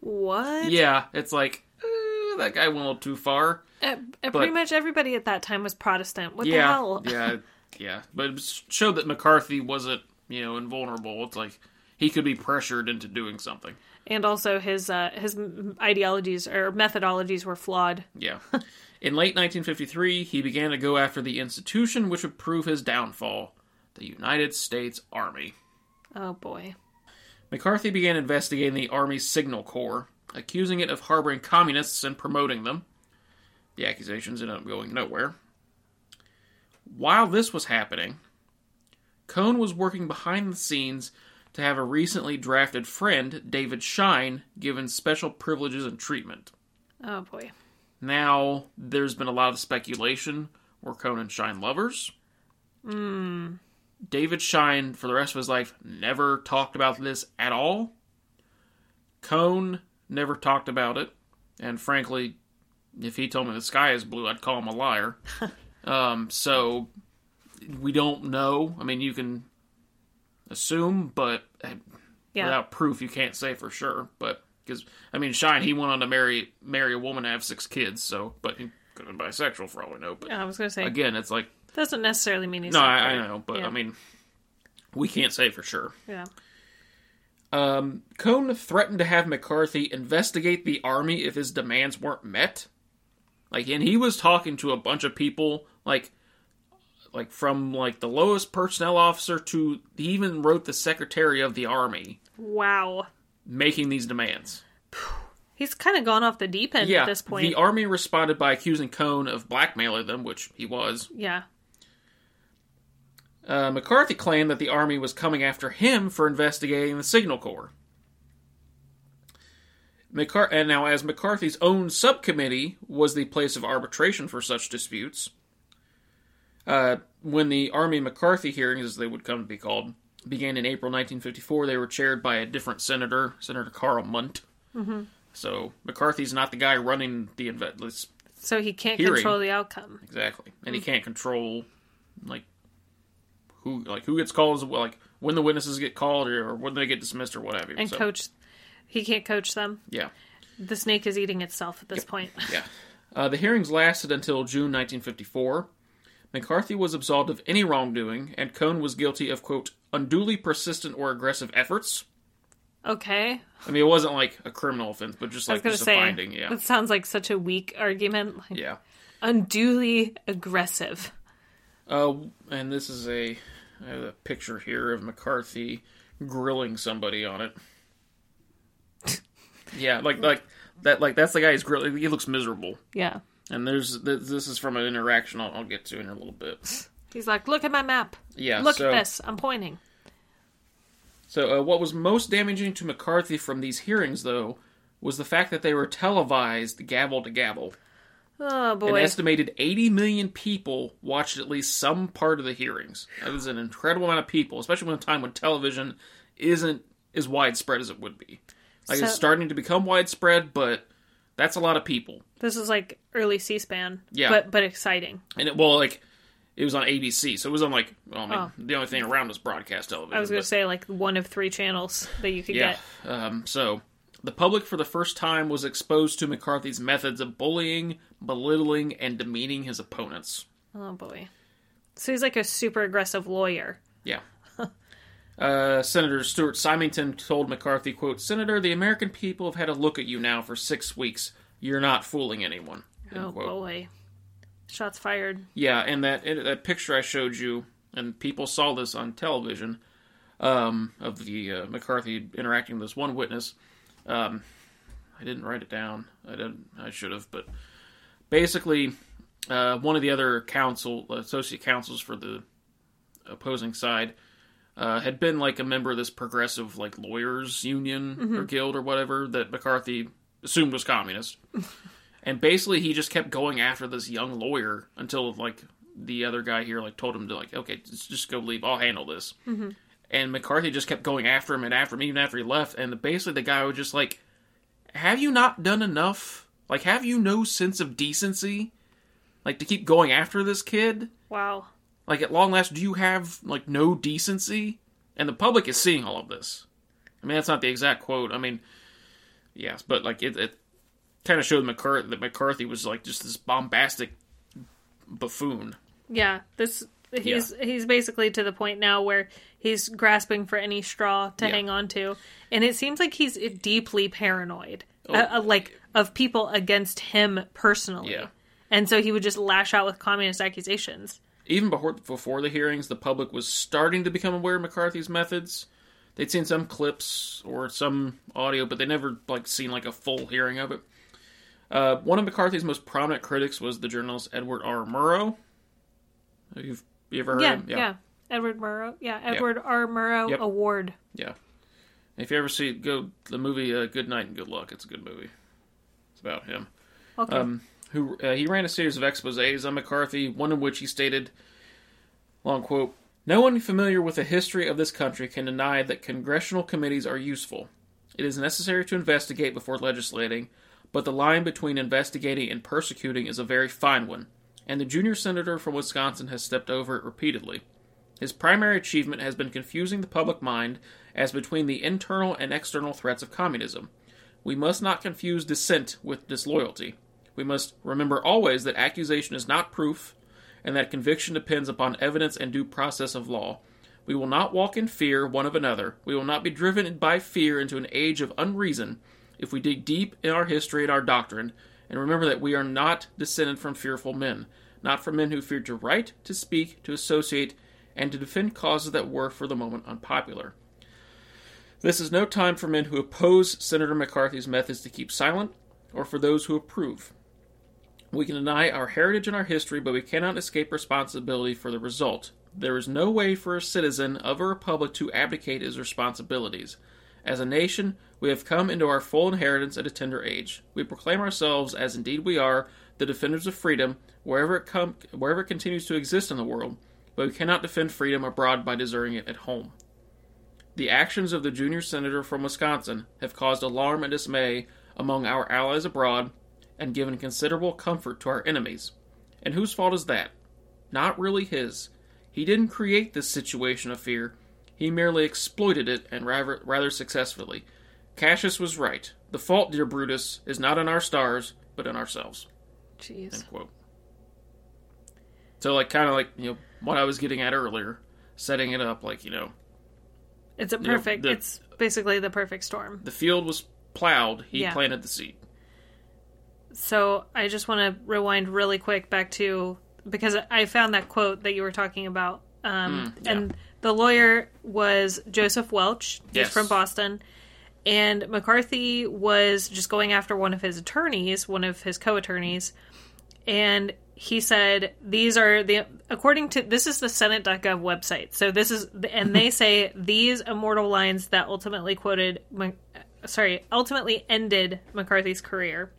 what yeah, it's like, uh, that guy went a little too far. Uh, uh, pretty much everybody at that time was protestant what the yeah, hell yeah, yeah. But it showed that McCarthy wasn't, you know, invulnerable. It's like he could be pressured into doing something. and also his uh his ideologies or methodologies were flawed Yeah. In late 1953, he began to go after the institution which would prove his downfall the United States Army. oh boy McCarthy began investigating the Army's Signal Corps, accusing it of harboring communists and promoting them. The accusations ended up going nowhere. While this was happening, Cohn was working behind the scenes to have a recently drafted friend, David Schine, given special privileges and treatment. oh boy Now, there's been a lot of speculation were Cohn and Schine lovers. Hmm. David Schine, for the rest of his life, never talked about this at all. Cohn never talked about it. And frankly, if he told me the sky is blue, I'd call him a liar. um, so, we don't know. I mean, you can assume, but uh, yeah without proof, you can't say for sure. But because I mean, Schine he went on to marry marry a woman and have six kids. So, but he could have been bisexual for all we know. But i was gonna say again, it's like doesn't necessarily mean he's no, not I, I know, but Yeah. I mean, we can't say for sure. yeah Um, Cohn threatened to have McCarthy investigate the army if his demands weren't met. Like, and he was talking to a bunch of people, like, like from like the lowest personnel officer to he even wrote the secretary of the army wow making these demands. he's kind of gone off the deep end yeah, at this point the army responded by accusing Cohn of blackmailing them, which he was. yeah Uh, McCarthy claimed that the army was coming after him for investigating the Signal Corps. McCar- and now, as McCarthy's own subcommittee was the place of arbitration for such disputes, uh, when the Army McCarthy hearings, as they would come to be called, began in April 1954, they were chaired by a different senator, Senator Karl Mundt. Mm-hmm. So McCarthy's not the guy running the inve- so he can't Hearing. control the outcome Exactly, and he can't control like who like who gets called, as like when the witnesses get called or, or when they get dismissed or whatever. and so, coach he can't coach them yeah, the snake is eating itself at this point yeah. Uh, the hearings lasted until June 1954. McCarthy was absolved of any wrongdoing, and Cohn was guilty of quote unduly persistent or aggressive efforts. okay I mean, it wasn't like a criminal offense, but just like just a finding. Yeah, that sounds like such a weak argument like yeah. unduly aggressive Uh, and this is a, I have a picture here of McCarthy grilling somebody on it. yeah, like like that like that's the guy he's grilling. He looks miserable. yeah And there's this is from an interaction I'll, I'll get to in a little bit. He's like, look at my map. Yeah, Look so- at this. I'm pointing. So, uh, what was most damaging to McCarthy from these hearings, though, was the fact that they were televised gavel to gavel. Oh An estimated 80 million people watched at least some part of the hearings. That is an incredible amount of people, especially in a time when television isn't as widespread as it would be. Like, it's starting to become widespread, but that's a lot of people. This is like early C-SPAN. Yeah. But but exciting. And it, well, like, it was on ABC, so it was on, like, well, I mean, Oh. the only thing around was broadcast television. I was going to say like one of three channels that you could Yeah. get. Um, so the public for the first time was exposed to McCarthy's methods of bullying, belittling, and demeaning his opponents. Oh boy. So he's like a super aggressive lawyer. Yeah. Uh, Senator Stuart Symington told McCarthy, quote, Senator, the American people have had a look at you now for six weeks. You're not fooling anyone. Oh quote. boy. Shots fired. Yeah, and that that picture I showed you, and people saw this on television, um, of the uh, McCarthy interacting with this one witness. Um, I didn't write it down. I didn't. I should have, but basically, uh, one of the other counsel, associate counsels for the opposing side, uh, had been like a member of this progressive like lawyers union or guild or whatever that McCarthy assumed was communist. And basically, he just kept going after this young lawyer until like the other guy here like told him to like, okay, just, just go leave. I'll handle this. And McCarthy just kept going after him and after him, even after he left. And basically, the guy was just like, "Have you not done enough? Like, have you no sense of decency? Like to keep going after this kid? Wow. Like at long last, do you have like no decency?" And the public is seeing all of this. I mean, that's not the exact quote. I mean, yes, but like it, it kind of showed McCarthy that McCarthy was like just this bombastic buffoon. Yeah. This he's he's basically to the point now where he's grasping for any straw to Yeah. hang on to. And it seems like he's deeply paranoid. Oh. uh, uh, like of people against him personally. Yeah. And so he would just lash out with communist accusations. even before before the hearings, the public was starting to become aware of McCarthy's methods. They'd seen some clips or some audio, but they never like seen like a full hearing of it. Uh, one of McCarthy's most prominent critics was the journalist Edward R. Murrow. You've you ever heard Yeah, of yeah. him? Edward Murrow. Yeah, Edward R. Murrow Yep. Award. Yeah. If you ever see go the movie uh, Good Night and Good Luck, it's a good movie. It's about him. Okay. Um, who uh, he ran a series of exposés on McCarthy, one in which he stated, long quote, "No one familiar with the history of this country can deny that congressional committees are useful. It is necessary to investigate before legislating, but the line between investigating and persecuting is a very fine one, and the junior senator from Wisconsin has stepped over it repeatedly." His primary achievement has been confusing the public mind as between the internal and external threats of communism. We must not confuse dissent with disloyalty. We must remember always that accusation is not proof, and that conviction depends upon evidence and due process of law. We will not walk in fear one of another. We will not be driven by fear into an age of unreason if we dig deep in our history and our doctrine, and remember that we are not descended from fearful men, not from men who feared to write, to speak, to associate, and to defend causes that were for the moment unpopular. This is no time for men who oppose Senator McCarthy's methods to keep silent, or for those who approve. We can deny our heritage and our history, but we cannot escape responsibility for the result. There is no way for a citizen of a republic to abdicate his responsibilities. As a nation, we have come into our full inheritance at a tender age. We proclaim ourselves, as indeed we are, the defenders of freedom wherever it com- wherever it continues to exist in the world, but we cannot defend freedom abroad by deserting it at home. The actions of the junior senator from Wisconsin have caused alarm and dismay among our allies abroad and given considerable comfort to our enemies. And whose fault is that? Not really his. He didn't create this situation of fear. He merely exploited it, and rather, rather successfully. Cassius was right. The fault, dear Brutus, is not in our stars, but in ourselves. Jeez. End quote. So, like, kind of like you know what I was getting at earlier, setting it up like you know It's a know, perfect. the- it's basically the perfect storm. the field was plowed, he Yeah. planted the seed. So I just want to rewind really quick back to because I found that quote that you were talking about, um, Mm, yeah. and the lawyer was Joseph Welch. He's Yes. from Boston, and McCarthy was just going after one of his attorneys, one of his co-attorneys, and he said these are the according to this is the senate.gov website. So this is and they say these immortal lines that ultimately quoted sorry ultimately ended mccarthy's career.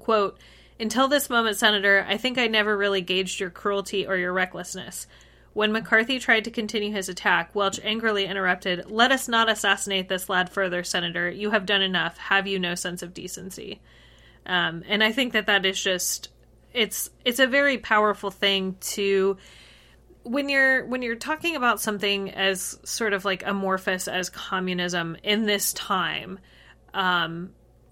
Quote until this moment senator i think i never really gauged your cruelty or your recklessness. When mccarthy tried to continue his attack welch angrily interrupted let us not assassinate this lad further senator. You have done enough. Have you no sense of decency? Um, and i think that that is just it's it's a very powerful thing to when you're when you're talking about something as sort of like amorphous as communism in this time um,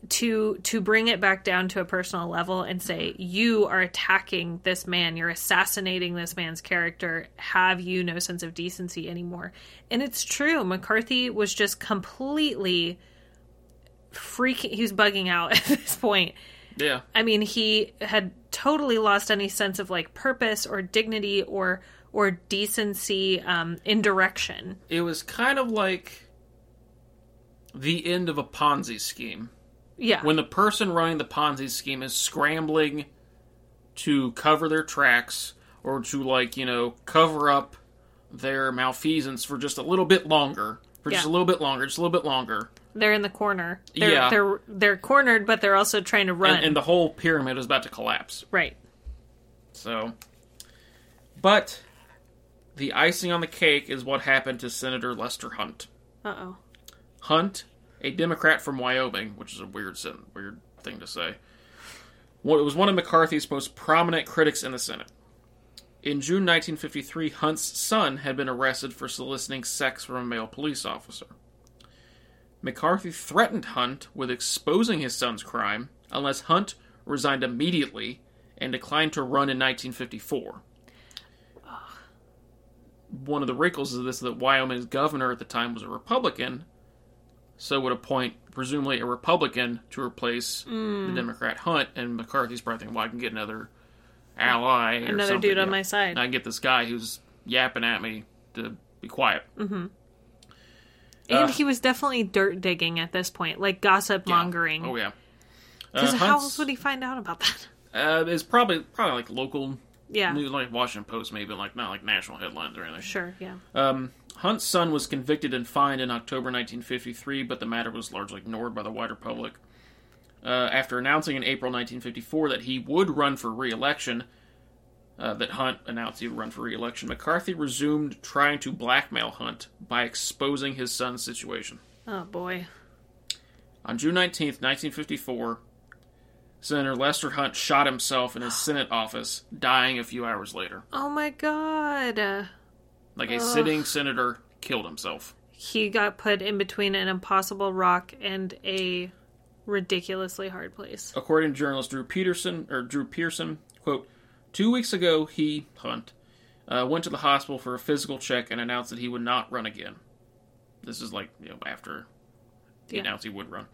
to to bring it back down to a personal level and say you are attacking this man. You're assassinating this man's character. Have you no sense of decency anymore? And it's true. Mccarthy was just completely freaking he was bugging out at this point. Yeah. I mean, he had totally lost any sense of like purpose or dignity or or decency um, in direction. It was kind of like the end of a Ponzi scheme. Yeah. When the person running the Ponzi scheme is scrambling to cover their tracks or to like, you know, cover up their malfeasance for just a little bit longer, for just a little bit longer, just a little bit longer. They're in the corner. They're, Yeah. They're they're cornered, but they're also trying to run. And, and the whole pyramid is about to collapse. right. So, but the icing on the cake is what happened to Senator Lester Hunt. Uh oh. Hunt, a Democrat from Wyoming, which is a weird weird thing to say. Well, it was one of McCarthy's most prominent critics in the Senate. In June 1953, Hunt's son had been arrested for soliciting sex from a male police officer. McCarthy threatened Hunt with exposing his son's crime unless Hunt resigned immediately and declined to run in 1954. One of the wrinkles of this is that Wyoming's governor at the time was a Republican, so would appoint presumably a Republican to replace the hmm. Democrat Hunt, and McCarthy's probably thinking, well, I can get another ally, Another dude on yeah. my side. I can get this guy who's yapping at me to be quiet. Mm-hmm. And Uh, he was definitely dirt digging at this point, like gossip mongering. Oh yeah. Because Uh, how else would he find out about that? Uh, it's probably probably like local Yeah. news, like Washington Post, maybe like not like national headlines or anything. Sure. Yeah. Um, Hunt's son was convicted and fined in October 1953, but the matter was largely ignored by the wider public. Uh, after announcing in April 1954 that he would run for re-election, uh, that Hunt announced he would run for re-election, McCarthy resumed trying to blackmail Hunt by exposing his son's situation. Oh boy. On June 19th, 1954, Senator Lester Hunt shot himself in his Senate office, dying a few hours later. Oh my god. Like a sitting senator killed himself. he got put in between an impossible rock and a ridiculously hard place. According to journalist Drew Peterson or Drew Pearson, quote, two weeks ago he Hunt uh, went to the hospital for a physical check and announced that he would not run again. This is like you know after he Yeah. announced he would run.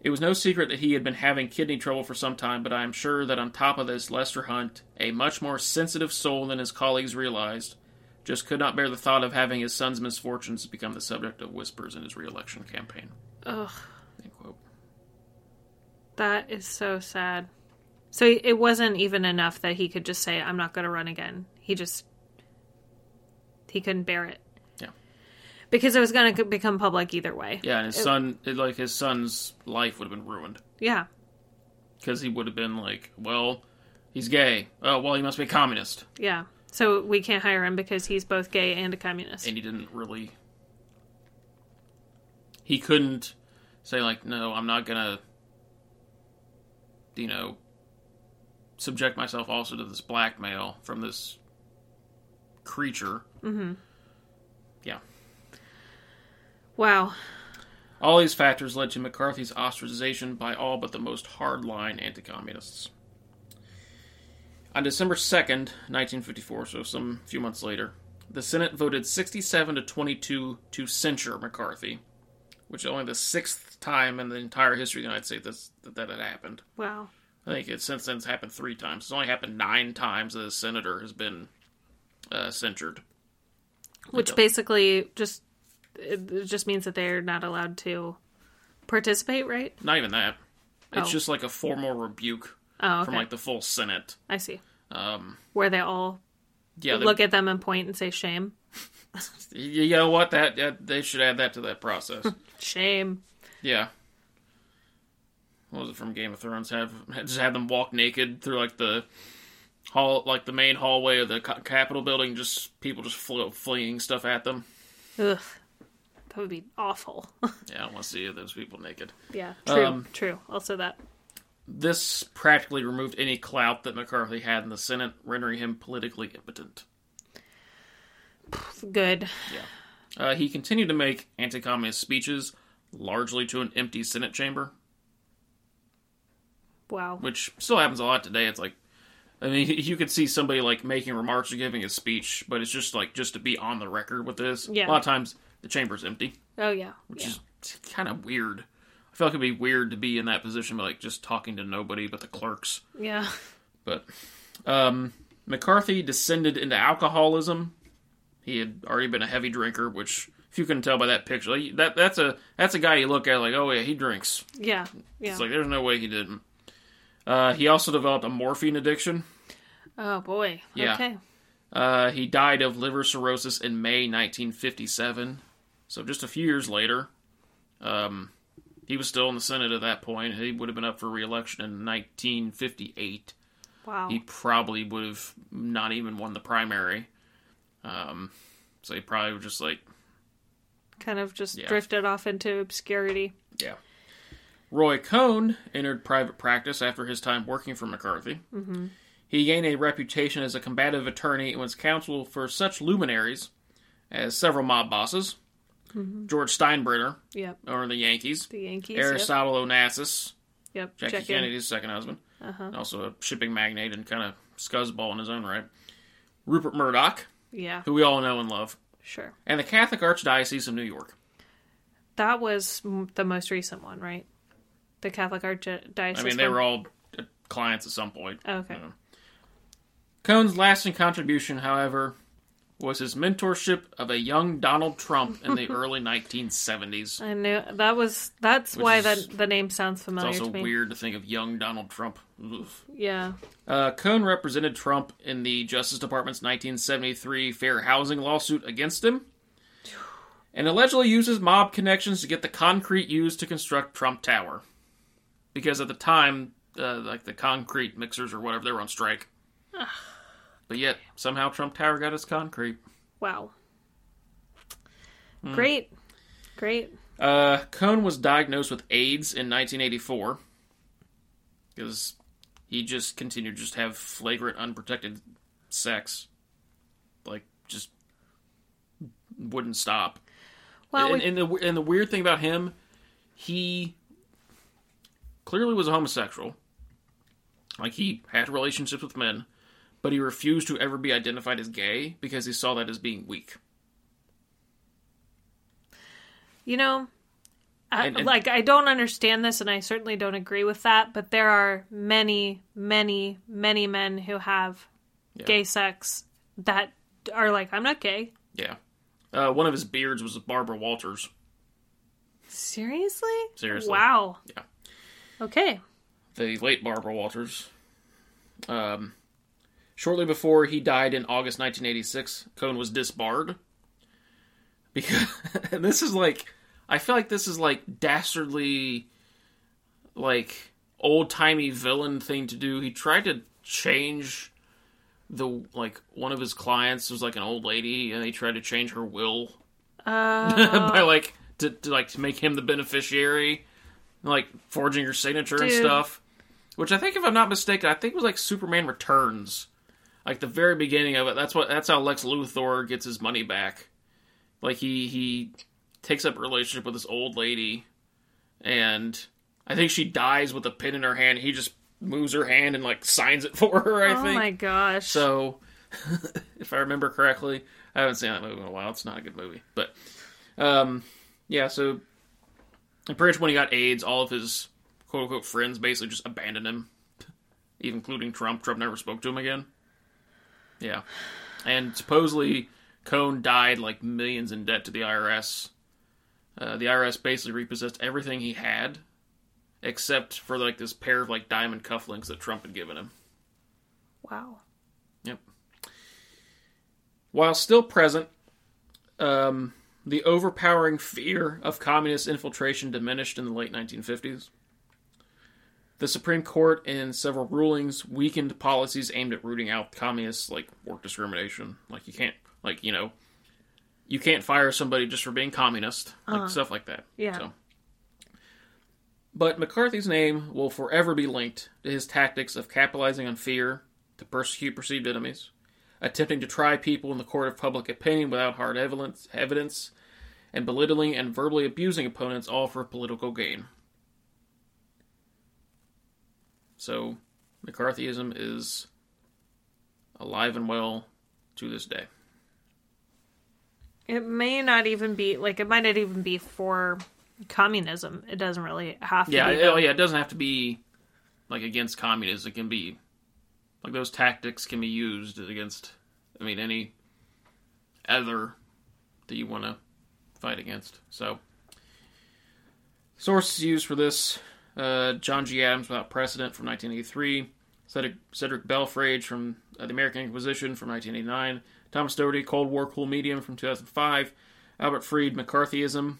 It was no secret that he had been having kidney trouble for some time, but I am sure that on top of this, Lester Hunt, a much more sensitive soul than his colleagues realized, just could not bear the thought of having his son's misfortunes become the subject of whispers in his reelection campaign. Ugh. That is so sad. So it wasn't even enough that he could just say, I'm not going to run again. He just. He couldn't bear it. Yeah. Because it was going to become public either way. Yeah, and his son, it, like his son's life would have been ruined Yeah. because he would have been like, well, he's gay. Oh, well, he must be a communist, Yeah. So we can't hire him because he's both gay and a communist. and he didn't really. He couldn't say like, no, I'm not gonna, you know, subject myself also to this blackmail from this creature. Mm-hmm. Yeah. Wow. All these factors led to McCarthy's ostracization by all but the most hardline anti communists. On December 2nd, 1954, so some few months later, the Senate voted 67 to 22 to censure McCarthy, which is only the sixth time in the entire history of the United States that that had happened. Wow. I think it since then it's happened three times. It's only happened nine times that a senator has been uh, censured. Which basically just it just means that they're not allowed to participate, right? Not even that. It's Oh. just like a formal rebuke Oh, okay. from like the full Senate. I see. Um, Where they all yeah, look at them and point and say shame. you you know what? That, that they should add that to that process. Shame. yeah. What was it from Game of Thrones? Have just have them walk naked through like the hall, like the main hallway of the Capitol building. Just people just fl- fleeing stuff at them. Ugh. That would be awful. Yeah, I don't want to see those people naked. yeah, true. Um, true. Also that. This practically removed any clout that McCarthy had in the Senate, rendering him politically impotent. Good. Uh, he continued to make anti-communist speeches, largely to an empty Senate chamber, Wow. which still happens a lot today. It's like, I mean, you could see somebody like making remarks or giving a speech, but it's just like just to be on the record with this. Yeah. A lot of times the chamber's empty, Oh yeah. which yeah. is kind of weird. I feel like it'd be weird to be in that position, but like just talking to nobody but the clerks. Yeah. But um, McCarthy descended into alcoholism. He had already been a heavy drinker, which if you can tell by that picture, like, that that's a that's a guy you look at like, oh yeah, he drinks. Yeah. Yeah. It's like there's no way he didn't. Uh, he also developed a morphine addiction. oh boy. Yeah. Okay. Uh, he died of liver cirrhosis in May 1957. So just a few years later, um, he was still in the Senate at that point. He would have been up for re-election in 1958. Wow. he probably would have not even won the primary. Um, so he probably was just like, kind of just Yeah. drifted off into obscurity. yeah. Roy Cohn entered private practice after his time working for McCarthy. Mm-hmm. He gained a reputation as a combative attorney and was counsel for such luminaries as several mob bosses, George Steinbrenner, Yep. or the Yankees, The Yankees. Yep. Aristotle Onassis, Yep. Jackie Check in. Kennedy's second husband, Uh-huh. also a shipping magnate and kind of scuzzball in his own right. Rupert Murdoch, Yeah. who we all know and love. Sure. and the Catholic Archdiocese of New York. That was the most recent one, right? The Catholic Archdiocese. I mean, they were all clients at some point. Okay. Yeah. Cohn's lasting contribution, however, was his mentorship of a young Donald Trump in the early 1970s. I knew that was. That's why is- that the name sounds familiar. It's also to weird to think of young Donald Trump. Oof. Yeah. Uh, Cohn represented Trump in the Justice Department's 1973 fair housing lawsuit against him, and allegedly uses mob connections to get the concrete used to construct Trump Tower. Because at the time, uh, like the concrete mixers or whatever, they were on strike. but yet, somehow Trump Tower got his concrete. Wow. Hmm. Great. Great. Uh, Cohn was diagnosed with AIDS in 1984 because he just continued to just have flagrant, unprotected sex, like just wouldn't stop. Well, and, we, and the and the weird thing about him, he clearly was a homosexual. Like he had relationships with men, but he refused to ever be identified as gay because he saw that as being weak. you know, I, And- and- like I don't understand this, and I certainly don't agree with that. But there are many, many, many men who have Yeah. gay sex that are like, I'm not gay. Yeah. Uh, one of his beards was Barbara Walters. Seriously? Seriously. Wow. Yeah. Okay. the late Barbara Walters. Um, shortly before he died in August 1986, Cohn was disbarred. Because, and this is like, I feel like this is like dastardly, like old timey villain thing to do. He tried to change the like one of his clients was like an old lady, and he tried to change her will Uh, by like to, to like to make him the beneficiary, like forging her signature and stuff. Which I think, if I'm not mistaken, I think it was like Superman Returns, like the very beginning of it. That's what that's how Lex Luthor gets his money back. Like he he takes up a relationship with this old lady, and I think she dies with a pin in her hand. He just moves her hand and like signs it for her. I oh think my gosh. so, if I remember correctly, I haven't seen that movie in a while. It's not a good movie, but um, yeah. So, and pretty much when he got AIDS, all of his quote unquote friends basically just abandoned him, even including Trump. Trump never spoke to him again. Yeah, and supposedly Cohn died like millions in debt to the IRS. Uh, the IRS basically repossessed everything he had, except for like this pair of like diamond cufflinks that Trump had given him. wow. Yep. While still present, um, the overpowering fear of communist infiltration diminished in the late 1950s. The Supreme Court, in several rulings, weakened policies aimed at rooting out communists, like work discrimination. Like you can't, like you know, you can't fire somebody just for being communist, like uh-huh. stuff like that. Yeah. So. But McCarthy's name will forever be linked to his tactics of capitalizing on fear to persecute perceived enemies, attempting to try people in the court of public opinion without hard evidence, evidence and belittling and verbally abusing opponents, all for political gain. So, McCarthyism is alive and well to this day. It may not even be like it might not even be for communism. It doesn't really have to. Yeah, be, it, oh, yeah, it doesn't have to be like against communism. It can be like those tactics can be used against. I mean, any other that you want to fight against. So, sources used for this: uh, John G. Adams, Without Precedent from 1983, Cedric, Cedric Belfrage from uh, the American Inquisition from 1989, Thomas Doherty, Cold War Cool Medium from 2005, Albert Fried, McCarthyism,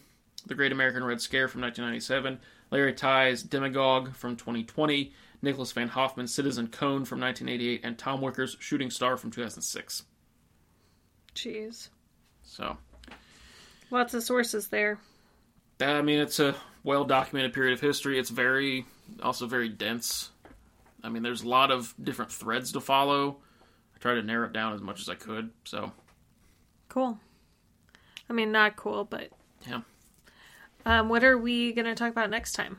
The Great American Red Scare from 1997, Larry Tye's, Demagogue from 2020, Nicholas Van Hoffman, Citizen Cohn from 1988, and Tom Wicker's Shooting Star from 2006. Jeez, So, lots of sources there. I mean, it's a well documented period of history. It's very, also very dense. I mean, there's a lot of different threads to follow. I tried to narrow it down as much as I could. So, Cool. I mean, not cool, but yeah. um, what are we gonna talk about next time?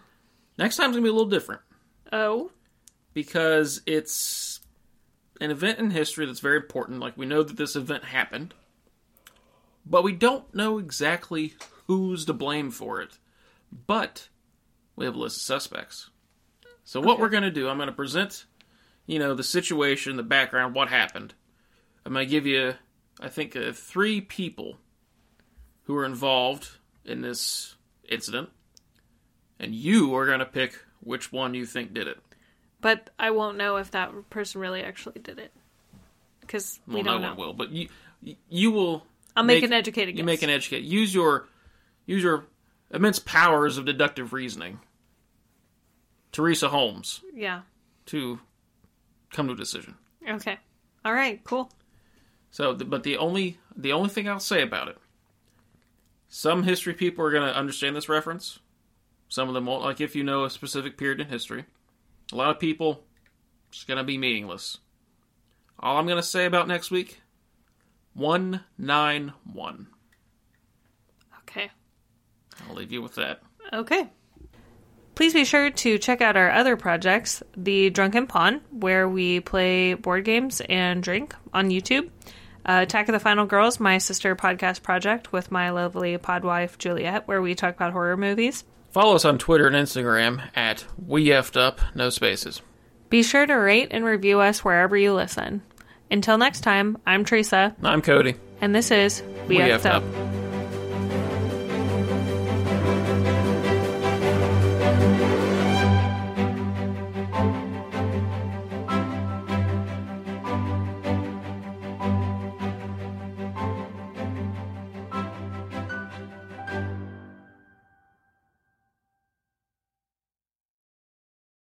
Next time's gonna be a little different Oh, because it's an event in history that's very important. Like, we know that this event happened, but we don't know exactly who's to blame for it. But we have a list of suspects. So, what Okay. we're going to do, I'm going to present, you know, the situation, the background, what happened. I'm going to give you, I think, uh, three people who were involved in this incident, and you are going to pick which one you think did it. but I won't know if that person really actually did it because we Well, don't no know. one will, but you you will. I'll make, an educated guess. You make an educated. Use your use your immense powers of deductive reasoning. Teresa Holmes Yeah. to come to a decision. Okay. All right. Cool. So, but the only the only thing I'll say about it, some history people are going to understand this reference. Some of them won't. Like if you know a specific period in history, a lot of people it's going to be meaningless. All I'm going to say about next week, one nine one. Okay. I'll leave you with that. Okay. Please be sure to check out our other projects, The Drunken Pawn, where we play board games and drink on YouTube. Uh, Attack of the Final Girls, my sister podcast project with my lovely podwife Juliet, where we talk about horror movies. Follow us on Twitter and Instagram at We Effed Up, no spaces. Be sure to rate and review us wherever you listen. Until next time, I'm Teresa, I'm Cody. and this is We, We Effed Effed Up. Up.